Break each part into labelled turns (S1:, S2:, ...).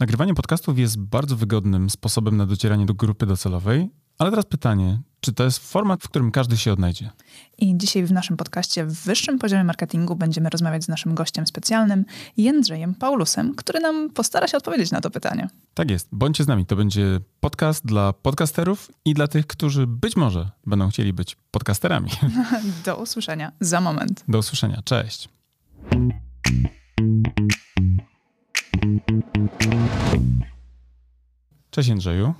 S1: Nagrywanie podcastów jest bardzo wygodnym sposobem na docieranie do grupy docelowej, ale teraz pytanie, czy to jest format, w którym każdy się odnajdzie?
S2: I dzisiaj w naszym podcaście w wyższym poziomie marketingu będziemy rozmawiać z naszym gościem specjalnym, Jędrzejem Paulusem, który nam postara się odpowiedzieć na to pytanie.
S1: Tak jest. Bądźcie z nami. To będzie podcast dla podcasterów i dla tych, którzy być może będą chcieli być podcasterami.
S2: Do usłyszenia za moment.
S1: Do usłyszenia. Cześć. Cześć Jędrzeju.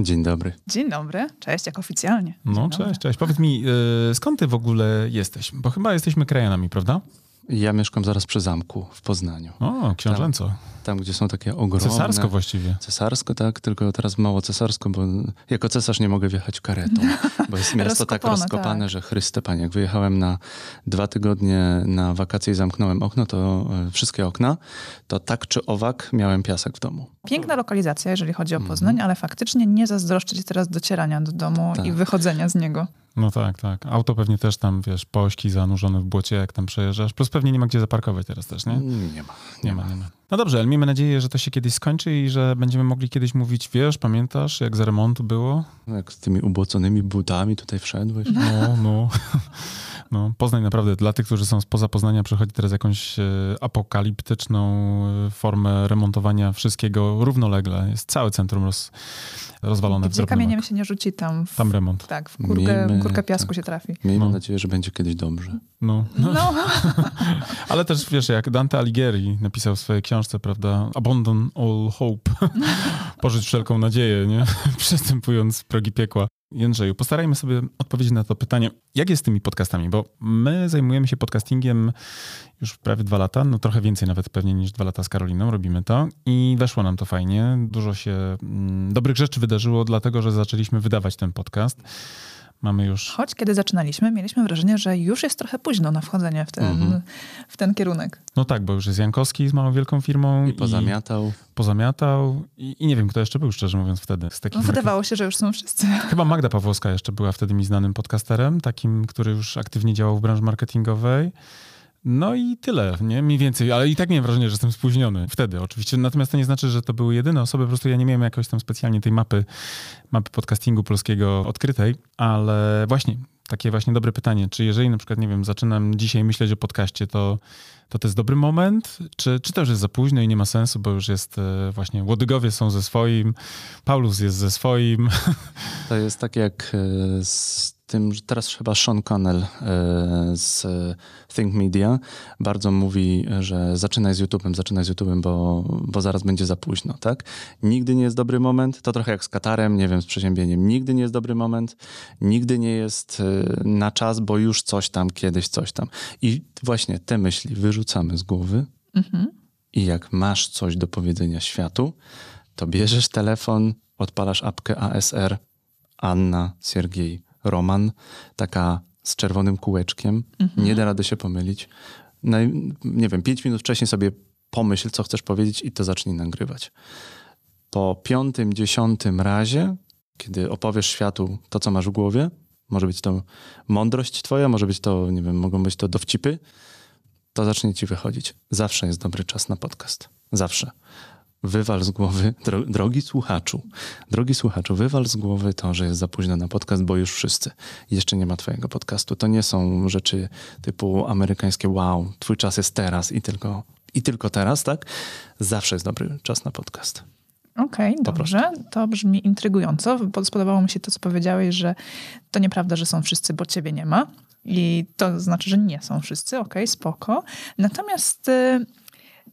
S3: Dzień dobry.
S2: Dzień dobry. Cześć, jak oficjalnie. Dzień
S1: no,
S2: dobry.
S1: cześć, cześć. Powiedz mi, yy, skąd ty w ogóle jesteś? Bo chyba jesteśmy krajanami, prawda?
S3: Ja mieszkam zaraz przy zamku w Poznaniu.
S1: O, książęco.
S3: Tam, tam gdzie są takie ogromne...
S1: Cesarsko właściwie.
S3: Cesarsko, tak, tylko teraz mało cesarsko, bo jako cesarz nie mogę wjechać karetą, bo jest miasto tak rozkopane, tak. że Chryste Panie. Jak wyjechałem na dwa tygodnie na wakacje i zamknąłem okno, to e, wszystkie okna, to tak czy owak miałem piasek w domu.
S2: Piękna lokalizacja, jeżeli chodzi o Poznań, mm. ale faktycznie nie zazdroszczę ci teraz docierania do domu tak. i wychodzenia z niego.
S1: No tak, tak. Auto pewnie też tam, wiesz, pośki zanurzone w błocie, jak tam przejeżdżasz. Plus pewnie nie ma gdzie zaparkować teraz też, nie?
S3: Nie ma.
S1: Nie, nie ma, nie ma. No dobrze, ale miejmy nadzieję, że to się kiedyś skończy i że będziemy mogli kiedyś mówić, wiesz, pamiętasz, jak za remontu było?
S3: Jak z tymi ubłoconymi butami tutaj wszedłeś.
S1: No, no. No, Poznań naprawdę dla tych, którzy są spoza Poznania, przechodzi teraz jakąś e, apokaliptyczną e, formę remontowania wszystkiego równolegle. Jest całe centrum roz, rozwalone
S2: Gdzie
S1: w
S2: kamieniem się nie rzuci, tam... W,
S1: tam remont.
S2: Tak, w górkę, Miejmy, górkę piasku tak. się trafi.
S3: Miejmy no. nadzieję, że będzie kiedyś dobrze.
S1: No. no. no. Ale też, wiesz, jak Dante Alighieri napisał w swojej książce, prawda, Abandon all hope. Pożyć wszelką nadzieję, nie? Przystępując progi piekła. Jędrzeju, postarajmy sobie odpowiedzieć na to pytanie, jak jest z tymi podcastami, bo my zajmujemy się podcastingiem już prawie dwa lata, no trochę więcej nawet pewnie niż dwa lata z Karoliną robimy to i weszło nam to fajnie. Dużo się mm, dobrych rzeczy wydarzyło, dlatego że zaczęliśmy wydawać ten podcast. Mamy już.
S2: Choć kiedy zaczynaliśmy, mieliśmy wrażenie, że już jest trochę późno na wchodzenie w ten, mm-hmm. w ten kierunek.
S1: No tak, bo już jest Jankowski z małą wielką firmą.
S3: I pozamiatał. I
S1: pozamiatał. I, I, nie wiem, kto jeszcze był, szczerze mówiąc, wtedy. Z
S2: takim no, wydawało się, że już są wszyscy.
S1: Chyba Magda Pawłowska jeszcze była wtedy mi znanym podcasterem, takim, który już aktywnie działał w branży marketingowej. No i tyle, nie? Mniej więcej, ale i tak miałem wrażenie, że jestem spóźniony wtedy oczywiście. Natomiast to nie znaczy, że to były jedyne osoby, po prostu ja nie miałem jakoś tam specjalnie tej mapy, mapy podcastingu polskiego odkrytej, ale właśnie, takie właśnie dobre pytanie, czy jeżeli na przykład, nie wiem, zaczynam dzisiaj myśleć o podcaście, to to, to jest dobry moment, czy, czy to już jest za późno i nie ma sensu, bo już jest e, właśnie Łodygowie są ze swoim, Paulus jest ze swoim.
S3: To jest tak jak e, z tym, że teraz chyba Sean Connell e, z Think Media bardzo mówi, że zaczynaj z YouTube'em, zaczynaj z YouTube'em, bo, bo zaraz będzie za późno, tak? Nigdy nie jest dobry moment, to trochę jak z Katarem, nie wiem, z przeziębieniem. Nigdy nie jest dobry moment, nigdy nie jest na czas, bo już coś tam, kiedyś coś tam. I właśnie te myśli wyrzucamy z głowy mhm. i jak masz coś do powiedzenia światu, to bierzesz telefon, odpalasz apkę ASR, Anna, Siergiej, Roman, taka z czerwonym kółeczkiem, mhm. nie da rady się pomylić. No, nie wiem, pięć minut wcześniej sobie pomyśl, co chcesz powiedzieć i to zacznij nagrywać. Po piątym, dziesiątym razie, kiedy opowiesz światu to, co masz w głowie, może być to mądrość twoja, może być to, nie wiem, mogą być to dowcipy, to zacznie ci wychodzić. Zawsze jest dobry czas na podcast. Zawsze. Wywal z głowy, dro, drogi słuchaczu, drogi słuchaczu, wywal z głowy to, że jest za późno na podcast, bo już wszyscy. Jeszcze nie ma twojego podcastu. To nie są rzeczy typu amerykańskie wow, twój czas jest teraz i tylko, i tylko teraz, tak? Zawsze jest dobry czas na podcast.
S2: Okej, okay, dobrze. To brzmi intrygująco. Spodobało mi się to, co powiedziałeś, że to nieprawda, że są wszyscy, bo ciebie nie ma. I to znaczy, że nie są wszyscy, okej, okay, spoko. Natomiast y,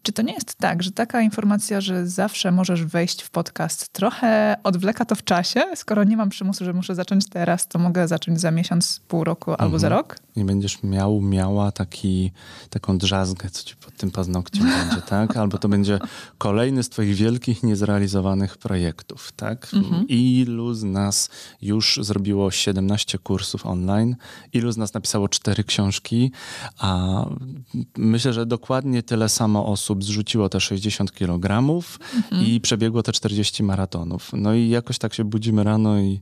S2: czy to nie jest tak, że taka informacja, że zawsze możesz wejść w podcast, trochę odwleka to w czasie? Skoro nie mam przymusu, że muszę zacząć teraz, to mogę zacząć za miesiąc, pół roku albo mhm. za rok?
S3: I będziesz miał, miała taki, taką drzazgę, co ci pod tym paznokciem będzie, tak? Albo to będzie kolejny z twoich wielkich, niezrealizowanych projektów, tak? Mhm. Ilu z nas już zrobiło 17 kursów online? Ilu z nas napisało cztery książki? A myślę, że dokładnie tyle samo osób osób zrzuciło te 60 kg mhm. i przebiegło te 40 maratonów. No i jakoś tak się budzimy rano i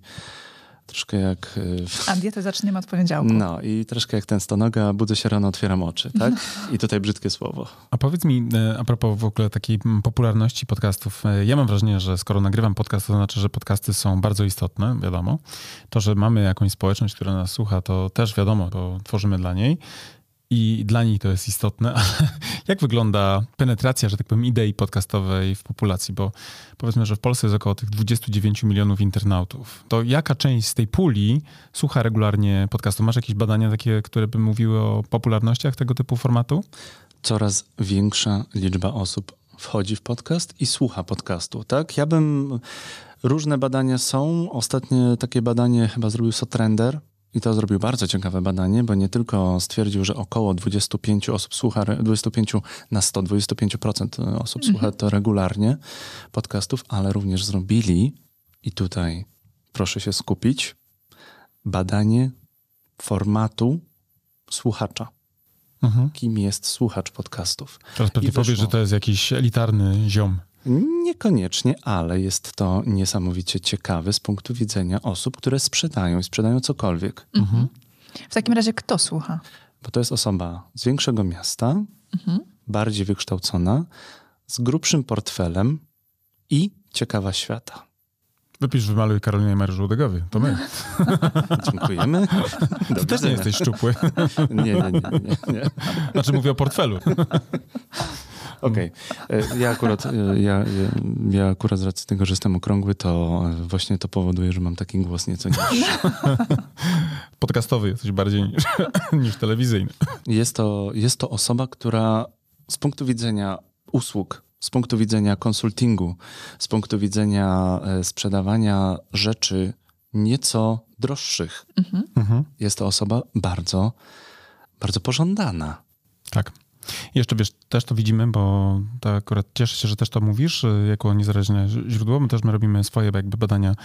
S3: troszkę jak... y,
S2: A dietę zaczniemy od poniedziałku.
S3: No i troszkę jak ten stonoga, budzę się rano, otwieram oczy, tak? I tutaj brzydkie słowo.
S1: A powiedz mi, e, a propos w ogóle takiej popularności podcastów, e, ja mam wrażenie, że skoro nagrywam podcast, to znaczy, że podcasty są bardzo istotne, wiadomo. To, że mamy jakąś społeczność, która nas słucha, to też wiadomo, bo tworzymy dla niej i dla niej to jest istotne, ale jak wygląda penetracja, że tak powiem, idei podcastowej w populacji? Bo powiedzmy, że w Polsce jest około tych 29 milionów internautów. To jaka część z tej puli słucha regularnie podcastu? Masz jakieś badania takie, które by mówiły o popularnościach tego typu formatu?
S3: Coraz większa liczba osób wchodzi w podcast i słucha podcastu, tak? Ja bym... Różne badania są. Ostatnie takie badanie chyba zrobił Sotrender i to zrobił bardzo ciekawe badanie, bo nie tylko stwierdził, że około 25 osób słucha, re- 25 na 100, 25% osób słucha to regularnie podcastów, ale również zrobili, i tutaj proszę się skupić, badanie formatu słuchacza.
S1: Mhm.
S3: Kim jest słuchacz podcastów?
S1: Teraz pewnie powiesz, że to jest jakiś elitarny ziom.
S3: Niekoniecznie, ale jest to niesamowicie ciekawe z punktu widzenia osób, które sprzedają i sprzedają cokolwiek.
S1: Mhm.
S2: W takim razie kto słucha?
S3: Bo to jest osoba z większego miasta, bardziej wykształcona, z grubszym portfelem i ciekawa świata.
S1: Wypisz, wymaluj Karolinę i Mariusz Żółdegowie. To my.
S3: Dziękujemy.
S1: Ty też nie jesteś szczupły.
S3: Nie, nie, nie. nie, nie.
S1: Znaczy mówię o portfelu.
S3: Okej. E, Ja akurat, e, ja, ja, ja akurat z racji tego, że jestem okrągły, to e, właśnie to powoduje, że mam taki głos nieco niższy.
S1: Podcastowy jesteś bardziej niż, niż telewizyjny.
S3: Jest to, jest to osoba, która z punktu widzenia usług, z punktu widzenia konsultingu, z punktu widzenia e, sprzedawania rzeczy nieco droższych,
S1: Mhm.
S3: jest to osoba bardzo, bardzo pożądana.
S1: Tak. Jeszcze wiesz, też to widzimy, bo to akurat cieszę się, że też to mówisz, y, jako niezależne źródło. My też my robimy swoje jakby badania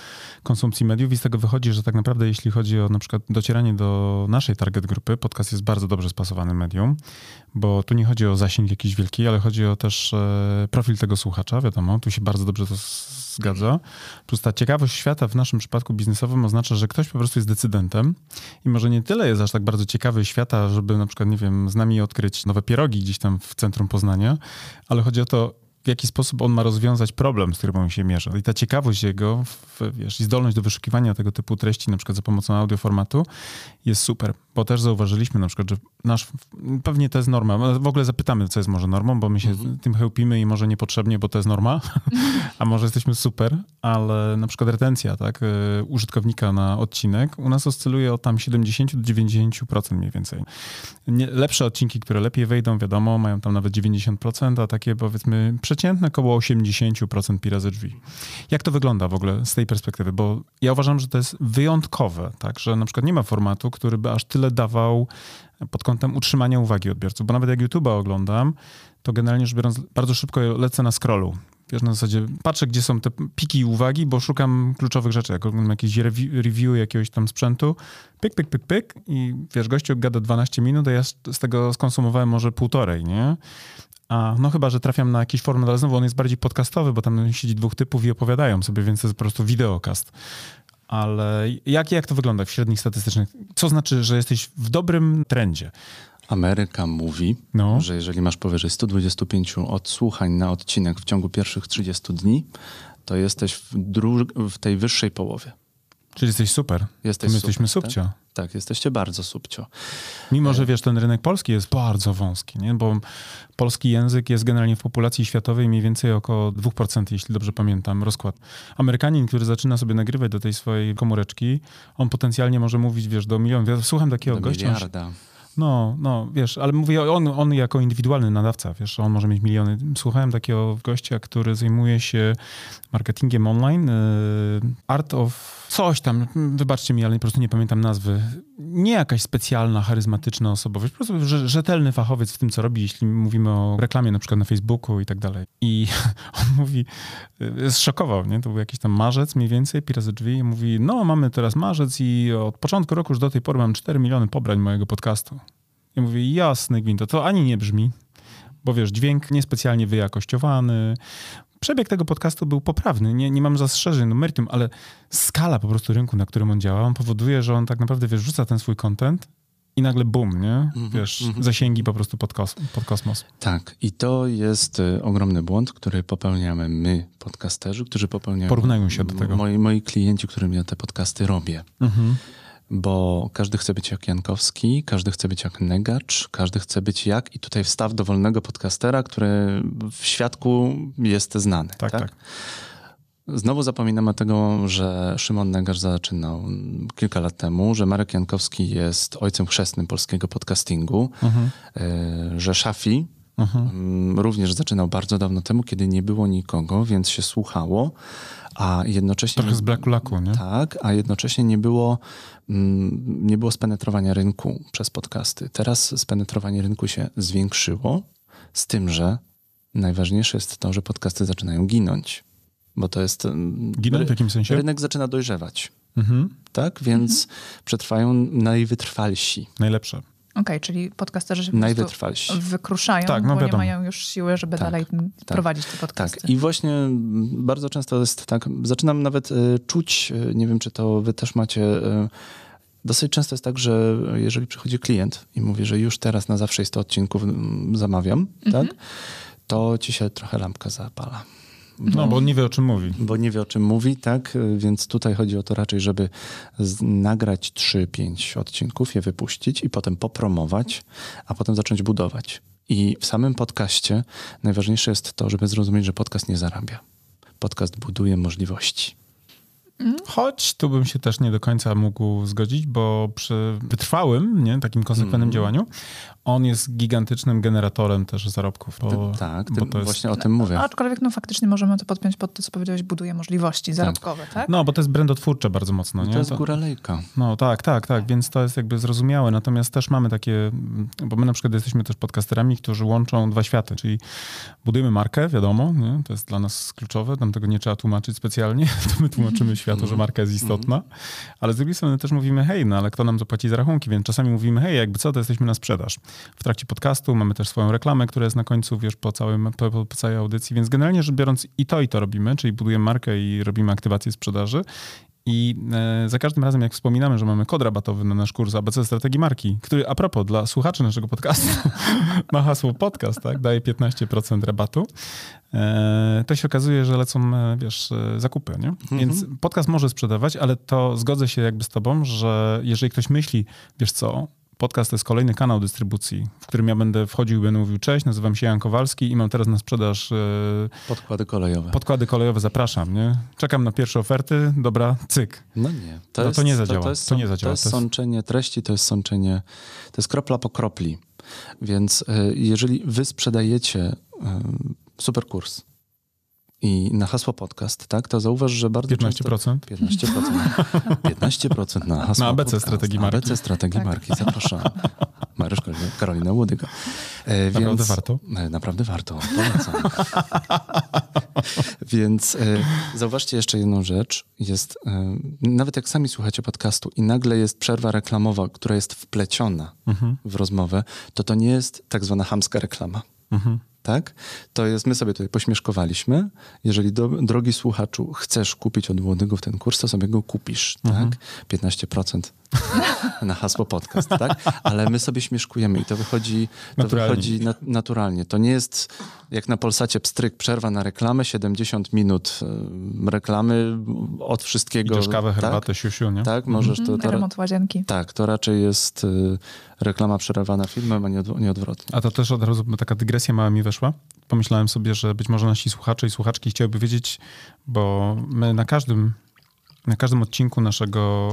S1: konsumpcji mediów i z tego wychodzi, że tak naprawdę jeśli chodzi o na przykład docieranie do naszej target grupy, podcast jest bardzo dobrze spasowanym medium, bo tu nie chodzi o zasięg jakiś wielki, ale chodzi o też e, profil tego słuchacza, wiadomo, tu się bardzo dobrze to zgadza. Plus ta ciekawość świata w naszym przypadku biznesowym oznacza, że ktoś po prostu jest decydentem i może nie tyle jest aż tak bardzo ciekawy świata, żeby na przykład, nie wiem, z nami odkryć nowe pierogi gdzieś tam w centrum Poznania, ale chodzi o to, w jaki sposób on ma rozwiązać problem, z którym on się mierzy. I ta ciekawość jego, wiesz, i zdolność do wyszukiwania tego typu treści, na przykład za pomocą audioformatu, jest super. Bo też zauważyliśmy na przykład, że nasz, pewnie to jest norma. W ogóle zapytamy, co jest może normą, bo my się tym chełpimy i może niepotrzebnie, bo to jest norma, a może jesteśmy super, ale na przykład retencja, tak, y, użytkownika na odcinek u nas oscyluje od tam 70 do 90% mniej więcej. Nie, lepsze odcinki, które lepiej wejdą, wiadomo, mają tam nawet 90%, a takie powiedzmy przeciętne koło 80% pi razy drzwi. Jak to wygląda w ogóle z tej perspektywy? Bo ja uważam, że to jest wyjątkowe, tak, że na przykład nie ma formatu, który by aż tyle dawał pod kątem utrzymania uwagi odbiorców, bo nawet jak YouTube'a oglądam, to generalnie rzecz biorąc bardzo szybko lecę na scrollu. Wiesz, na zasadzie patrzę, gdzie są te piki uwagi, bo szukam kluczowych rzeczy. Jak oglądam jakieś review, jakiegoś tam sprzętu, pyk, pyk, pyk, pyk i wiesz, gościu gada 12 minut, a ja z tego skonsumowałem może półtorej, nie? A no chyba, że trafiam na jakiś format, ale znowu on jest bardziej podcastowy, bo tam siedzi dwóch typów i opowiadają sobie, więc to jest po prostu wideokast. Ale jak, jak to wygląda w średnich statystycznych? Co znaczy, że jesteś w dobrym trendzie?
S3: Ameryka mówi,
S1: No.
S3: że jeżeli masz powyżej 125 odsłuchań na odcinek w ciągu pierwszych 30 dni, to jesteś w, w tej wyższej połowie.
S1: Czyli jesteś super.
S3: Jesteś
S1: My
S3: super,
S1: jesteśmy
S3: tak?
S1: subcio.
S3: Tak, jesteście bardzo subcio.
S1: Mimo, że wiesz, ten rynek polski jest bardzo wąski, nie? bo polski język jest generalnie w populacji światowej mniej więcej około 2%, jeśli dobrze pamiętam, rozkład. Amerykanin, który zaczyna sobie nagrywać do tej swojej komóreczki, on potencjalnie może mówić, wiesz, do milionów. Ja słucham takiego
S3: Do
S1: gościa. on
S3: miliarda.
S1: No, no, wiesz, ale mówię, on, on jako indywidualny nadawca, wiesz, on może mieć miliony. Słuchałem takiego gościa, który zajmuje się marketingiem online, y, art of coś tam, wybaczcie mi, ale po prostu nie pamiętam nazwy. Nie jakaś specjalna, charyzmatyczna osobowość, po prostu rze- rzetelny fachowiec w tym, co robi, jeśli mówimy o reklamie na przykład na Facebooku i tak dalej. I on mówi, y, zszokował, nie? To był jakiś tam marzec mniej więcej, pi razy drzwi i mówi, no mamy teraz marzec i od początku roku już do tej pory mam 4 miliony pobrań mojego podcastu. I mówię, jasny gwint, to ani nie brzmi, bo wiesz, dźwięk niespecjalnie wyjakościowany, przebieg tego podcastu był poprawny, nie, nie mam zastrzeżeń do meritum, ale skala po prostu rynku, na którym on działa, on powoduje, że on tak naprawdę, wiesz, rzuca ten swój content i nagle bum, nie?
S3: Mhm,
S1: Wiesz, zasięgi po prostu pod, kos pod kosmos.
S3: Tak, i to jest y, ogromny błąd, który popełniamy my, podcasterzy, którzy popełniają...
S1: Porównają się do tego.
S3: Moi, moi klienci, którym ja te podcasty robię.
S1: Mhm.
S3: Bo każdy chce być jak Jankowski, każdy chce być jak Negacz, każdy chce być jak... I tutaj wstaw dowolnego podcastera, który w świadku jest znany.
S1: Tak, tak.
S3: Znowu zapominamy tego, że Szymon Negacz zaczynał kilka lat temu, że Marek Jankowski jest ojcem chrzestnym polskiego podcastingu,
S1: Mhm.
S3: y, że Szafi mm, również zaczynał bardzo dawno temu, kiedy nie było nikogo, więc się słuchało, a jednocześnie...
S1: Trochę z braku laku, nie?
S3: Tak, a jednocześnie nie było, mm, nie było spenetrowania rynku przez podcasty. Teraz spenetrowanie rynku się zwiększyło, z tym, że najważniejsze jest to, że podcasty zaczynają ginąć. Bo to jest. mm,
S1: Giną w jakim sensie?
S3: Rynek zaczyna dojrzewać.
S1: Mhm.
S3: Tak, więc przetrwają najwytrwalsi.
S1: Najlepsze.
S2: Okej, czyli podcasterzy się
S3: Najwytrwalsi.
S2: wykruszają,
S1: Tak, no
S2: bo nie
S1: wiadomo.
S2: mają już siły, żeby
S3: Tak,
S2: dalej prowadzić te podcasty.
S3: Tak, i właśnie bardzo często jest tak, zaczynam nawet y, czuć, y, nie wiem czy to wy też macie, y, dosyć często jest tak, że jeżeli przychodzi klient i mówi, że już teraz na zawsze jest 100 odcinków mm, zamawiam,
S2: Mhm.
S3: tak, to ci się trochę lampka zapala.
S1: No, bo on nie wie, o czym mówi.
S3: Bo nie wie o czym mówi, tak? Więc tutaj chodzi o to raczej, żeby z, nagrać 3-5 odcinków, je wypuścić i potem popromować, a potem zacząć budować. I w samym podcaście najważniejsze jest to, żeby zrozumieć, że podcast nie zarabia. Podcast buduje możliwości.
S1: Choć tu bym się też nie do końca mógł zgodzić, bo przy wytrwałym, nie, takim konsekwentnym
S3: Mhm.
S1: działaniu, on jest gigantycznym generatorem też zarobków. Bo,
S3: tak,
S1: bo to jest,
S3: właśnie o tym mówię.
S2: Aczkolwiek no faktycznie możemy to podpiąć pod to, co powiedziałeś, buduje możliwości zarobkowe, tak?
S1: No, bo to jest brandotwórcze bardzo mocno, nie?
S3: to jest
S1: To-
S3: góra lejka.
S1: No tak, tak, tak, więc to jest jakby zrozumiałe. Natomiast też mamy takie, bo my na przykład jesteśmy też podcasterami, którzy łączą dwa światy, czyli budujemy markę, wiadomo, nie? to jest dla nas kluczowe, tam tego nie trzeba tłumaczyć specjalnie, to my tłumaczymy światu, że marka jest istotna, ale z drugiej strony też mówimy, hej, no ale kto nam zapłaci za rachunki, więc czasami mówimy, hej, jakby co, to jesteśmy na sprzedaż. W trakcie podcastu mamy też swoją reklamę, która jest na końcu, wiesz, po, całym, po, po, po całej audycji, więc generalnie rzecz biorąc i to, i to robimy, czyli budujemy markę i robimy aktywację sprzedaży i e, za każdym razem, jak wspominamy, że mamy kod rabatowy na nasz kurs ABC Strategii Marki, który a propos dla słuchaczy naszego podcastu ma hasło podcast, tak, daje 15% rabatu, e, to się okazuje, że lecą, e, wiesz, zakupy, nie? Więc podcast może sprzedawać, ale to zgodzę się jakby z tobą, że jeżeli ktoś myśli, wiesz co, podcast to jest kolejny kanał dystrybucji, w którym ja będę wchodził i będę mówił, cześć, nazywam się Jan Kowalski i mam teraz na sprzedaż e,
S3: Podkłady kolejowe.
S1: podkłady kolejowe, zapraszam, nie? Czekam na pierwsze oferty, dobra, cyk.
S3: No nie.
S1: No to nie zadziała,
S3: To, to, jest,
S1: to nie zadziała,
S3: To jest
S1: to jest-
S3: sączenie treści, to jest sączenie, to jest kropla po kropli. Więc y, jeżeli wy sprzedajecie y, super kurs i na hasło podcast, tak, to zauważ, że bardzo
S1: 15%.
S3: często... 15%. 15% na hasło
S1: Na ABC
S3: podcast.
S1: strategii marki.
S3: ABC strategii
S2: Tak.
S3: marki. Zapraszam. Mariusz Karolina- Łodyga. E,
S1: Naprawdę
S3: więc,
S1: warto?
S3: E, Naprawdę warto. Polecam. Więc e, zauważcie jeszcze jedną rzecz. Jest, e, nawet jak sami słuchacie podcastu i nagle jest przerwa reklamowa, która jest wpleciona
S1: Mhm.
S3: w rozmowę, to to nie jest tak zwana chamska reklama.
S1: Mhm.
S3: Tak? To jest, my sobie tutaj pośmieszkowaliśmy. Jeżeli, do, drogi słuchaczu, chcesz kupić od młodego w ten kurs, to sobie go kupisz,
S1: Mhm.
S3: tak? 15% na hasło podcast, tak? Ale my sobie śmieszkujemy i to wychodzi, to
S1: Naturalnie.
S3: wychodzi na, naturalnie. To nie jest jak na Polsacie pstryk, przerwa na reklamę, 70 minut reklamy od wszystkiego.
S1: Idziesz kawę,
S3: tak?
S1: herbatę, siusiu, nie?
S3: Tak, możesz to,
S2: Mm,
S3: to,
S2: remont łazienki.
S3: tak, to raczej jest y, reklama przerywana filmem, a nie, nie odwrotnie.
S1: A to też od razu taka dygresja mała mi weszła. Pomyślałem sobie, że być może nasi słuchacze i słuchaczki chcieliby wiedzieć, bo my na każdym, na każdym odcinku naszego,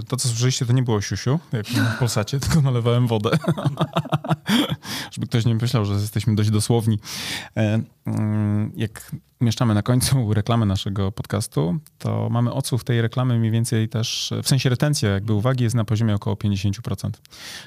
S1: y, to co słyszeliście, to nie było siusiu, jak w Polsacie, tylko nalewałem wodę. Żeby ktoś nie myślał, że jesteśmy dość dosłowni. E, mm, Jak umieszczamy na końcu reklamę naszego podcastu, to mamy odsłuch tej reklamy mniej więcej też, w sensie retencja jakby uwagi jest na poziomie około 50%. To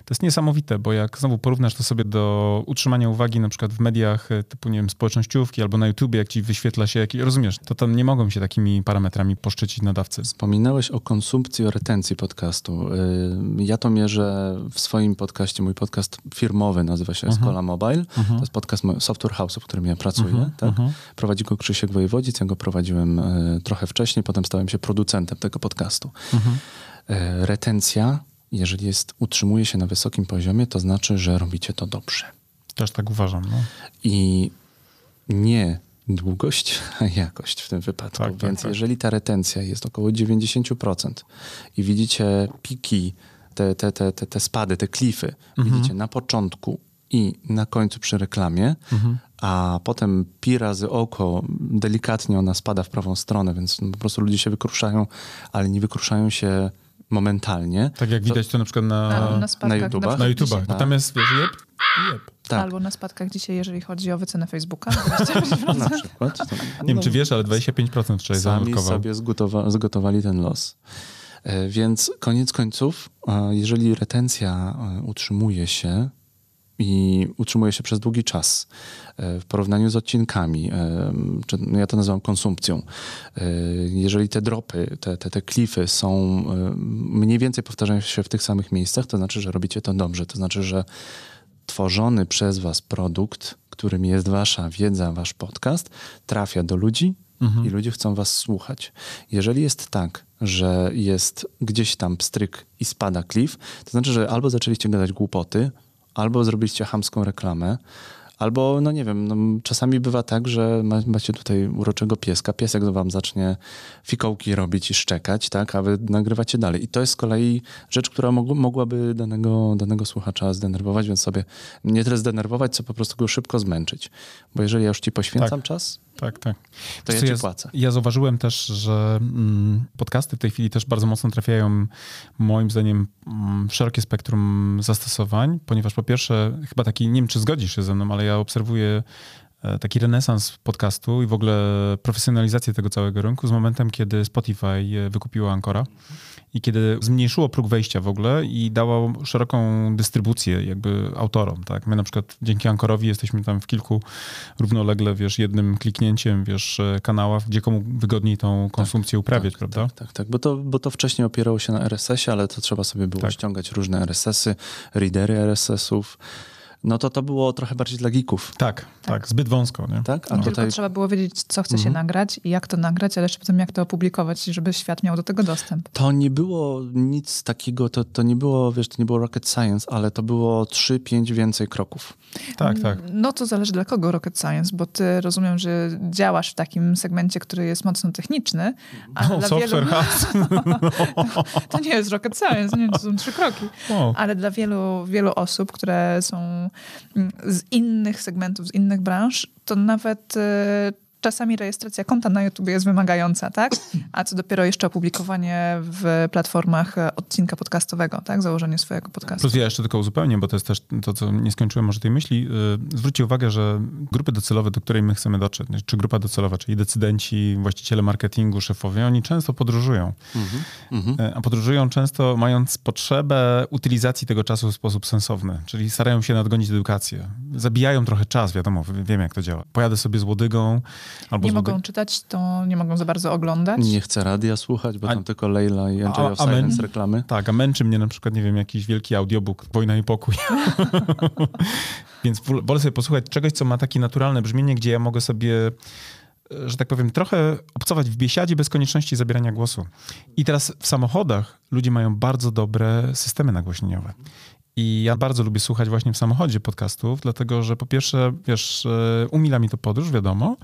S1: jest niesamowite, bo jak znowu porównasz to sobie do utrzymania uwagi na przykład w mediach e, typu, nie wiem, społecznościówki albo na YouTubie, jak ci wyświetla się, jakiś, rozumiesz, to tam nie mogą się takimi parametrami poszczycić nadawcy.
S3: Wspominałeś o konsumpcji, o retencji podcastu. Y, Ja to mierzę w swoim podcaście. Mój podcast firmowy nazywa się
S1: Mhm.
S3: Escola Mobile. To jest podcast Software House, w którym ja pracuję. Tak? Prowadzi go Krzysiek Wojewodzic, ja go prowadziłem e, trochę wcześniej, potem stałem się producentem tego podcastu. E, retencja, jeżeli jest, utrzymuje się na wysokim poziomie, to znaczy, że robicie to dobrze.
S1: Też tak uważam. No.
S3: I nie długość, a jakość w tym wypadku.
S1: Tak, tak,
S3: Więc
S1: tak.
S3: jeżeli ta retencja jest około 90% i widzicie piki, te, te, te, te, te spady, te klify,
S1: Mhm.
S3: widzicie na początku i na końcu przy reklamie,
S1: Mhm.
S3: a potem pi razy oko, delikatnie ona spada w prawą stronę, więc no po prostu ludzie się wykruszają, ale nie wykruszają się momentalnie.
S1: Tak jak widać to na przykład na,
S2: Na,
S1: na,
S2: na.
S3: YouTubach?
S1: na YouTubach. Bo tam jest, wiesz, jeb, i jeb.
S3: Tak,
S2: Albo na spadkach dzisiaj, jeżeli chodzi o wycenę Facebooka.
S3: na przykład. To-
S1: Nie wiem,
S3: no,
S1: czy wiesz, ale 25% wczoraj
S3: Sami sobie zgotowa- zgotowali ten los. E, Więc koniec końców, e, jeżeli retencja e, utrzymuje się i utrzymuje się przez długi czas e, w porównaniu z odcinkami, e, no ja to nazywam konsumpcją, e, jeżeli te dropy, te, te, te klify są mniej więcej powtarzają się w tych samych miejscach, to znaczy, że robicie to dobrze. To znaczy, że tworzony przez was produkt, którym jest wasza wiedza, wasz podcast, trafia do ludzi i ludzie chcą was słuchać. Jeżeli jest tak, że jest gdzieś tam pstryk i spada klif, to znaczy, że albo zaczęliście gadać głupoty, albo zrobiliście chamską reklamę, albo, no nie wiem, no, czasami bywa tak, że ma, macie tutaj uroczego pieska, piesek wam zacznie fikołki robić i szczekać, tak, a wy nagrywacie dalej. I to jest z kolei rzecz, która mog, mogłaby danego, danego słuchacza zdenerwować, więc sobie nie tyle zdenerwować, co po prostu go szybko zmęczyć. Bo jeżeli ja już ci poświęcam czas,
S1: Tak, tak.
S3: to
S1: Wiesz
S3: ja ci płacę.
S1: Ja zauważyłem też, że mm, podcasty w tej chwili też bardzo mocno trafiają, moim zdaniem, mm, w szerokie spektrum zastosowań, ponieważ po pierwsze, chyba taki, nie wiem czy zgodzisz się ze mną, ale ja obserwuję e, taki renesans podcastu i w ogóle profesjonalizację tego całego rynku z momentem, kiedy Spotify e, wykupiło Ancora i kiedy zmniejszyło próg wejścia w ogóle i dało szeroką dystrybucję jakby autorom, tak? My na przykład dzięki Ancorowi jesteśmy tam w kilku równolegle, wiesz, jednym kliknięciem, wiesz, e, kanałach, gdzie komu wygodniej tą konsumpcję uprawiać,
S3: tak,
S1: prawda?
S3: Tak, tak, tak. Bo, to, bo to wcześniej opierało się na RSS-ie, ale to trzeba sobie było
S1: Tak.
S3: ściągać różne RSS-y, readery RSS-ów. No to to było trochę bardziej dla geeków,
S1: Tak, tak, zbyt wąsko, nie?
S3: tak? A
S2: Tylko
S3: tutaj
S2: trzeba było wiedzieć, co chce się nagrać i jak to nagrać, ale jeszcze potem jak to opublikować, żeby świat miał do tego dostęp.
S3: to nie było nic takiego, to, to nie było, wiesz, to nie było rocket science, ale to było 3-5 więcej kroków.
S1: Tak, tak.
S2: No to zależy dla kogo rocket science, bo ty rozumiem, że działasz w takim segmencie, który jest mocno techniczny, a
S1: No,
S2: dla
S1: software
S2: wielu...
S1: house.
S2: to nie jest rocket science, nie to są trzy kroki.
S1: Wow.
S2: Ale dla wielu, wielu osób, które są mm, z innych segmentów, z innych branż, to nawet e, czasami rejestracja konta na YouTube jest wymagająca, tak? A co dopiero jeszcze opublikowanie w platformach e, odcinka podcastowego, tak? Założenie swojego podcastu.
S1: Plus ja jeszcze tylko uzupełnię, bo to jest też to, co nie skończyłem może tej myśli. Yy, Zwróćcie uwagę, że grupy docelowe, do której my chcemy dotrzeć, czy grupa docelowa, czyli decydenci, właściciele marketingu, szefowie, oni często podróżują. Yy, A podróżują często mając potrzebę utylizacji tego czasu w sposób sensowny, czyli starają się nadgonić edukację. Zabijają trochę czas, wiadomo, wiem jak to działa. Pojadę sobie z łodygą albo
S2: Nie mogą czytać, to nie mogą za bardzo oglądać.
S3: Nie chcę radia słuchać, bo
S1: A-
S3: tam tylko Leila i Enjoy
S1: A-
S3: of
S1: a men-
S3: Silence reklamy.
S1: Tak, a męczy mnie na przykład, nie wiem, jakiś wielki audiobook Wojna i pokój. Więc wol- wolę sobie posłuchać czegoś, co ma takie naturalne brzmienie, gdzie ja mogę sobie, e, że tak powiem, trochę obcować w biesiadzie bez konieczności zabierania głosu. I teraz w samochodach ludzie mają bardzo dobre systemy nagłośnieniowe. I ja bardzo lubię słuchać właśnie w samochodzie podcastów, dlatego że po pierwsze, wiesz, e, umila mi to podróż, wiadomo,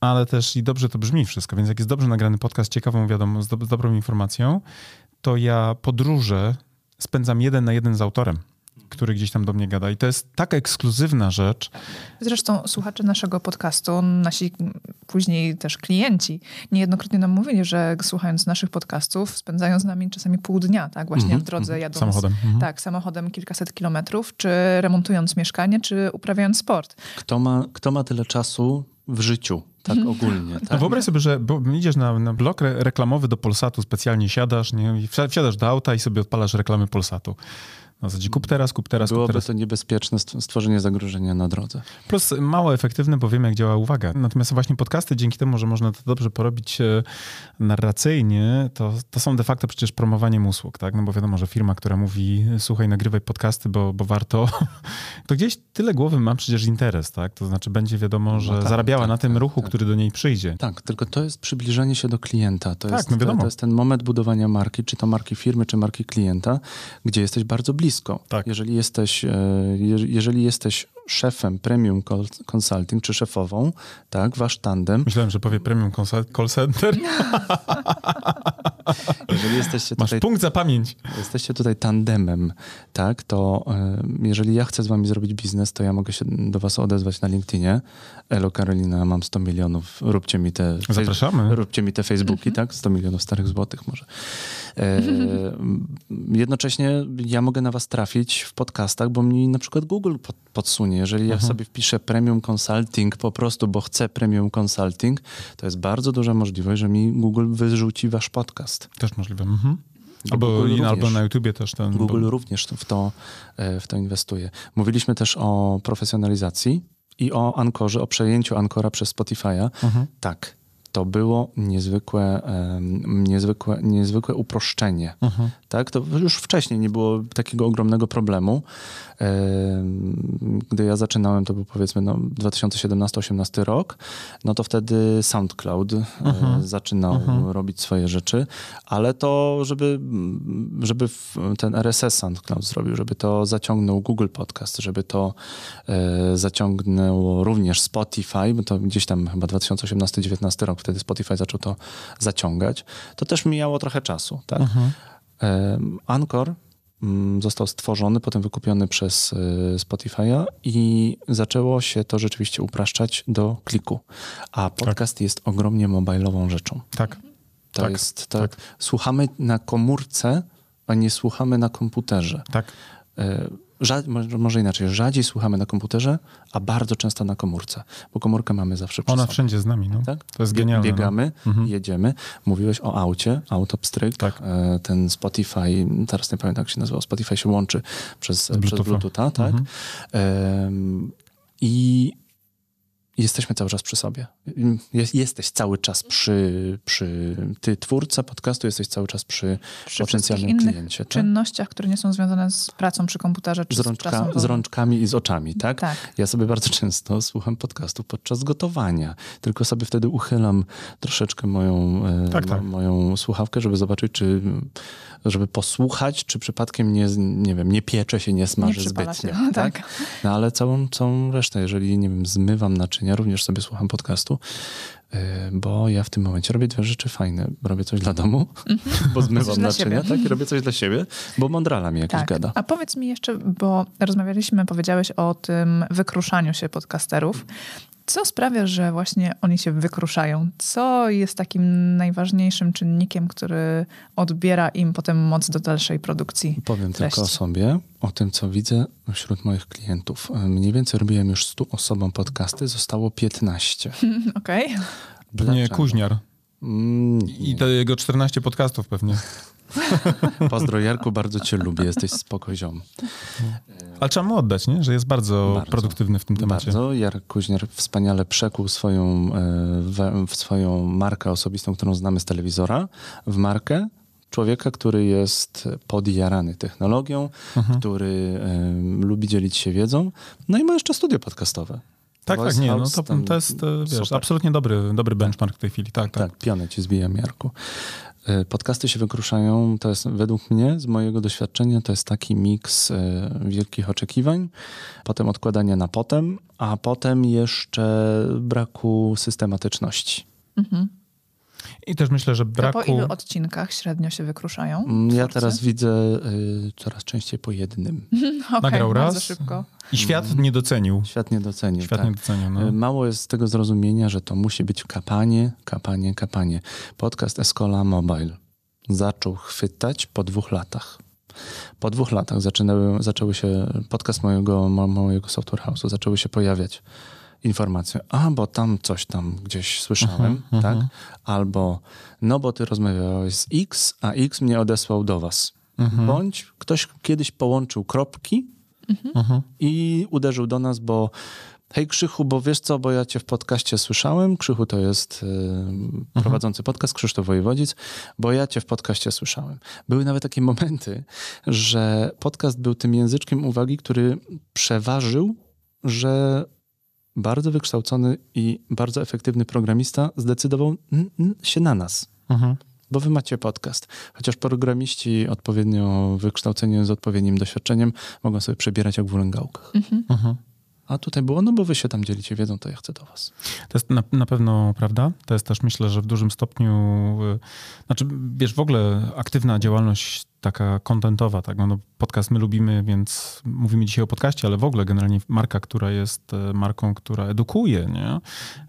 S1: ale też i dobrze to brzmi wszystko. Więc jak jest dobrze nagrany podcast, ciekawą wiadomo, z, do, z dobrą informacją, to ja podróże spędzam jeden na jeden z autorem, który gdzieś tam do mnie gada. I to jest taka ekskluzywna rzecz.
S2: Zresztą słuchacze naszego podcastu, nasi później też klienci, niejednokrotnie nam mówili, że słuchając naszych podcastów, spędzają z nami czasami pół dnia, tak? Właśnie w drodze jadąc.
S1: Samochodem. Mhm.
S2: Tak, samochodem kilkaset kilometrów, czy remontując mieszkanie, czy uprawiając sport.
S3: Kto ma, kto ma tyle czasu w życiu, tak ogólnie,
S1: No
S3: tak?
S1: wyobraź sobie, że idziesz na, na blok re reklamowy do Polsatu, specjalnie siadasz nie? wsiadasz do auta i sobie odpalasz reklamy Polsatu. Na zasadzie kup teraz, kup teraz,
S3: Byłoby
S1: kup teraz.
S3: to niebezpieczne stworzenie zagrożenia na drodze.
S1: Plus mało efektywne, bo wiemy, jak działa uwaga. Natomiast właśnie podcasty, dzięki temu, że można to dobrze porobić e, narracyjnie, to, to są de facto przecież promowaniem usług, tak? No bo wiadomo, że firma, która mówi, słuchaj, nagrywaj podcasty, bo, bo warto, to gdzieś tyle głowy ma przecież interes, tak? To znaczy będzie wiadomo, że
S3: No tak,
S1: zarabiała
S3: tak,
S1: na tym
S3: tak,
S1: ruchu,
S3: tak.
S1: który do niej przyjdzie.
S3: Tak, tylko to jest przybliżenie się do klienta. To,
S1: Tak,
S3: jest,
S1: no wiadomo.
S3: to, to jest ten moment budowania marki, czy to marki firmy, czy marki klienta, gdzie jesteś bardzo blisko.
S1: Tak.
S3: Jeżeli jesteś, e, je- jeżeli jesteś szefem premium consulting, czy szefową, tak, wasz tandem,
S1: Myślałem, że powie premium call center.
S3: jeżeli jesteście
S1: Masz
S3: tutaj
S1: punkt za pamięć.
S3: jesteście tutaj tandemem, tak, to e, jeżeli ja chcę z wami zrobić biznes, to ja mogę się do was odezwać na LinkedInie. Elo Karolina, mam 100 milionów, róbcie mi te...
S1: Zapraszamy.
S3: Róbcie mi te Facebooki, tak? 100 milionów starych złotych może. E, jednocześnie ja mogę na was trafić w podcastach, bo mi na przykład Google pod, podsunie. Jeżeli ja sobie wpiszę premium consulting po prostu, bo chcę premium consulting, to jest bardzo duża możliwość, że mi Google wyrzuci wasz podcast.
S1: Też możliwe. Mhm.
S3: Bo
S1: Albo, i- albo
S3: również.
S1: na YouTubie też ten.
S3: Google
S1: bo,
S3: również w to, e, w to inwestuje. Mówiliśmy też o profesjonalizacji i o Ankorze, o przejęciu Ankora przez Spotify'a.
S1: Mhm.
S3: Tak, to było niezwykłe, niezwykłe, niezwykłe uproszczenie.
S1: Mhm.
S3: Tak, to już wcześniej nie było takiego ogromnego problemu. Em, Gdy ja zaczynałem, to był powiedzmy no, 2017-18 rok, no to wtedy SoundCloud e,
S1: Mhm.
S3: zaczynał robić swoje rzeczy, ale to, żeby, żeby ten RSS SoundCloud zrobił, żeby to zaciągnął Google Podcast, żeby to e, zaciągnęło również Spotify, bo to gdzieś tam chyba 2018-19 rok, wtedy Spotify zaczął to zaciągać, to też mijało trochę czasu, tak? Em, Anchor mm, został stworzony, potem wykupiony przez y, Spotify'a i zaczęło się to rzeczywiście upraszczać do kliku. A podcast jest ogromnie mobilową rzeczą.
S1: Tak.
S3: To
S1: Tak,
S3: jest, to,
S1: tak.
S3: słuchamy na komórce, a nie słuchamy na komputerze.
S1: Tak.
S3: Może- inaczej, rzadziej słuchamy na komputerze, a bardzo często na komórce, bo komórkę mamy zawsze przy
S1: Ona
S3: sobie.
S1: wszędzie z nami. No.
S3: Tak?
S1: To jest genialne. no.
S3: Biegamy,
S1: Mhm.
S3: jedziemy. Mówiłeś o aucie, autopstryk.
S1: Tak.
S3: E, Ten Spotify, teraz nie pamiętam jak się nazywał, Spotify się łączy przez, przez
S1: Bluetootha.
S3: Tak?
S1: Mhm.
S3: Em, I jesteśmy cały czas przy sobie. Jest, jesteś cały czas przy, przy... Ty, twórca podcastu, jesteś cały czas przy,
S2: Przy
S3: potencjalnym
S2: innych
S3: kliencie. Tak?
S2: czynnościach, które nie są związane z pracą przy komputerze czy
S3: Z,
S2: z,
S3: rączka,
S2: pracą
S3: z rączkami i z oczami, tak?
S2: Tak.
S3: Ja sobie bardzo często słucham podcastu podczas gotowania. Tylko sobie wtedy uchylam troszeczkę moją, e,
S1: Tak, tak.
S3: mo- moją słuchawkę, żeby zobaczyć, czy żeby posłuchać, czy przypadkiem nie, nie wiem, nie piecze się, nie smaży
S2: Nie
S3: zbytnio.
S2: się,
S3: tak?
S2: tak.
S3: No ale całą, całą resztę, jeżeli, nie wiem, zmywam naczynia, również sobie słucham podcastu, e, bo ja w tym momencie robię dwie rzeczy fajne. Robię coś dla domu, bo zmywam
S2: Mhm. dla
S3: naczynia, tak? I robię coś dla siebie, bo mądrala mi jakiś
S2: Tak.
S3: gada.
S2: A powiedz mi jeszcze, bo rozmawialiśmy, powiedziałeś o tym wykruszaniu się podcasterów. Co sprawia, że właśnie oni się wykruszają? Co jest takim najważniejszym czynnikiem, który odbiera im potem moc do dalszej produkcji?
S3: Powiem
S2: treści?
S3: tylko o sobie, o tym, co widzę wśród moich klientów. Mniej więcej robiłem już 100 osobom podcasty, zostało 15.
S2: Okej.
S1: Nie,
S3: Dlaczego?
S1: Kuźniar.
S3: Mm,
S1: I te jego 14 podcastów pewnie.
S3: Pozdro Jarku, bardzo cię lubię, jesteś spoko ziom.
S1: Ale trzeba mu oddać, nie? że jest bardzo,
S3: Bardzo.
S1: produktywny w tym temacie.
S3: Bardzo. Jarek Kuźniar wspaniale przekuł swoją, e, we, w swoją markę osobistą, którą znamy z telewizora, w markę człowieka, który jest podjarany technologią,
S1: Mhm.
S3: który em, lubi dzielić się wiedzą, no i ma jeszcze studio podcastowe.
S1: Tak,
S3: Voice
S1: tak, nie, no to, to jest e, wiesz, absolutnie dobry, dobry benchmark w tej chwili. Tak, tak.
S3: Tak, pionę ci zbijam, Jarku. E, Podcasty się wykruszają, to jest według mnie, z mojego doświadczenia, to jest taki miks e, wielkich oczekiwań, potem odkładania na potem, a potem jeszcze braku systematyczności.
S2: Mhm.
S1: I też myślę, że
S2: To
S1: braku...
S2: po ilu odcinkach średnio się wykruszają?
S3: Mm, Ja
S2: twórcy?
S3: teraz widzę y, coraz częściej po jednym.
S2: Okej,
S1: Nagrał
S2: bardzo
S1: raz.
S2: szybko.
S1: I świat nie docenił.
S3: Świat nie docenił.
S1: Świat
S3: tak.
S1: nie docenił, no.
S3: Y, Mało jest tego zrozumienia, że to musi być kapanie, kapanie, kapanie. Podcast Escola Mobile zaczął chwytać po dwóch latach. Po dwóch latach zaczynały, zaczęły się, podcast mojego, mo- mojego software house'u, zaczęły się pojawiać informacje, a bo tam coś tam gdzieś słyszałem,
S1: Mhm,
S3: tak?
S1: mhm.
S3: Albo, no bo ty rozmawiałeś z X, a X mnie odesłał do was. mhm. bądź ktoś kiedyś połączył kropki i uderzył do nas, bo hej Krzychu, bo wiesz co, bo ja cię w podcaście słyszałem. Krzychu to jest y, prowadzący podcast, Krzysztof Wojewodzic, bo ja cię w podcaście słyszałem. Były nawet takie momenty, że podcast był tym języczkiem uwagi, który przeważył, że bardzo wykształcony i bardzo efektywny programista zdecydował się na nas. Mhm. Bo wy macie podcast. Chociaż programiści odpowiednio wykształceni z odpowiednim doświadczeniem mogą sobie przebierać jak w ulęgałkach. Mhm. Mhm. A tutaj było, no bo wy się tam dzielicie wiedzą, to ja chcę do was.
S1: To jest na, na pewno prawda. To jest też myślę, że w dużym stopniu, y, znaczy wiesz, w ogóle aktywna działalność taka kontentowa, tak? No, no, podcast my lubimy, więc mówimy dzisiaj o podcaście, ale w ogóle generalnie marka, która jest e, marką, która edukuje nie?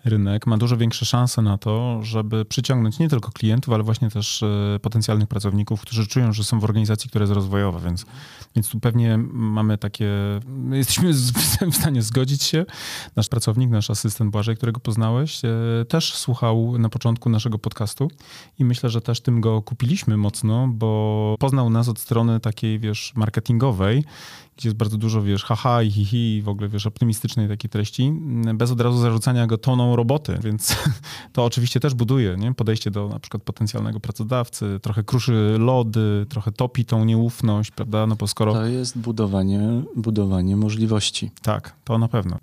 S1: rynek, ma dużo większe szanse na to, żeby przyciągnąć nie tylko klientów, ale właśnie też e, potencjalnych pracowników, którzy czują, że są w organizacji, która jest rozwojowa, więc, więc tu pewnie mamy takie, jesteśmy w stanie zgodzić się. Nasz pracownik, nasz asystent Błażej, którego poznałeś, e, też słuchał na początku naszego podcastu i myślę, że też tym go kupiliśmy mocno, bo poznał u nas od strony takiej, wiesz, marketingowej, gdzie jest bardzo dużo, wiesz, haha i hihi i w ogóle, wiesz, optymistycznej takiej treści, bez od razu zarzucania go toną roboty, więc to oczywiście też buduje, nie? Podejście do na przykład potencjalnego pracodawcy, trochę kruszy lody, trochę topi tą nieufność, prawda, no bo skoro...
S3: To jest budowanie, budowanie możliwości.
S1: Tak, to na pewno.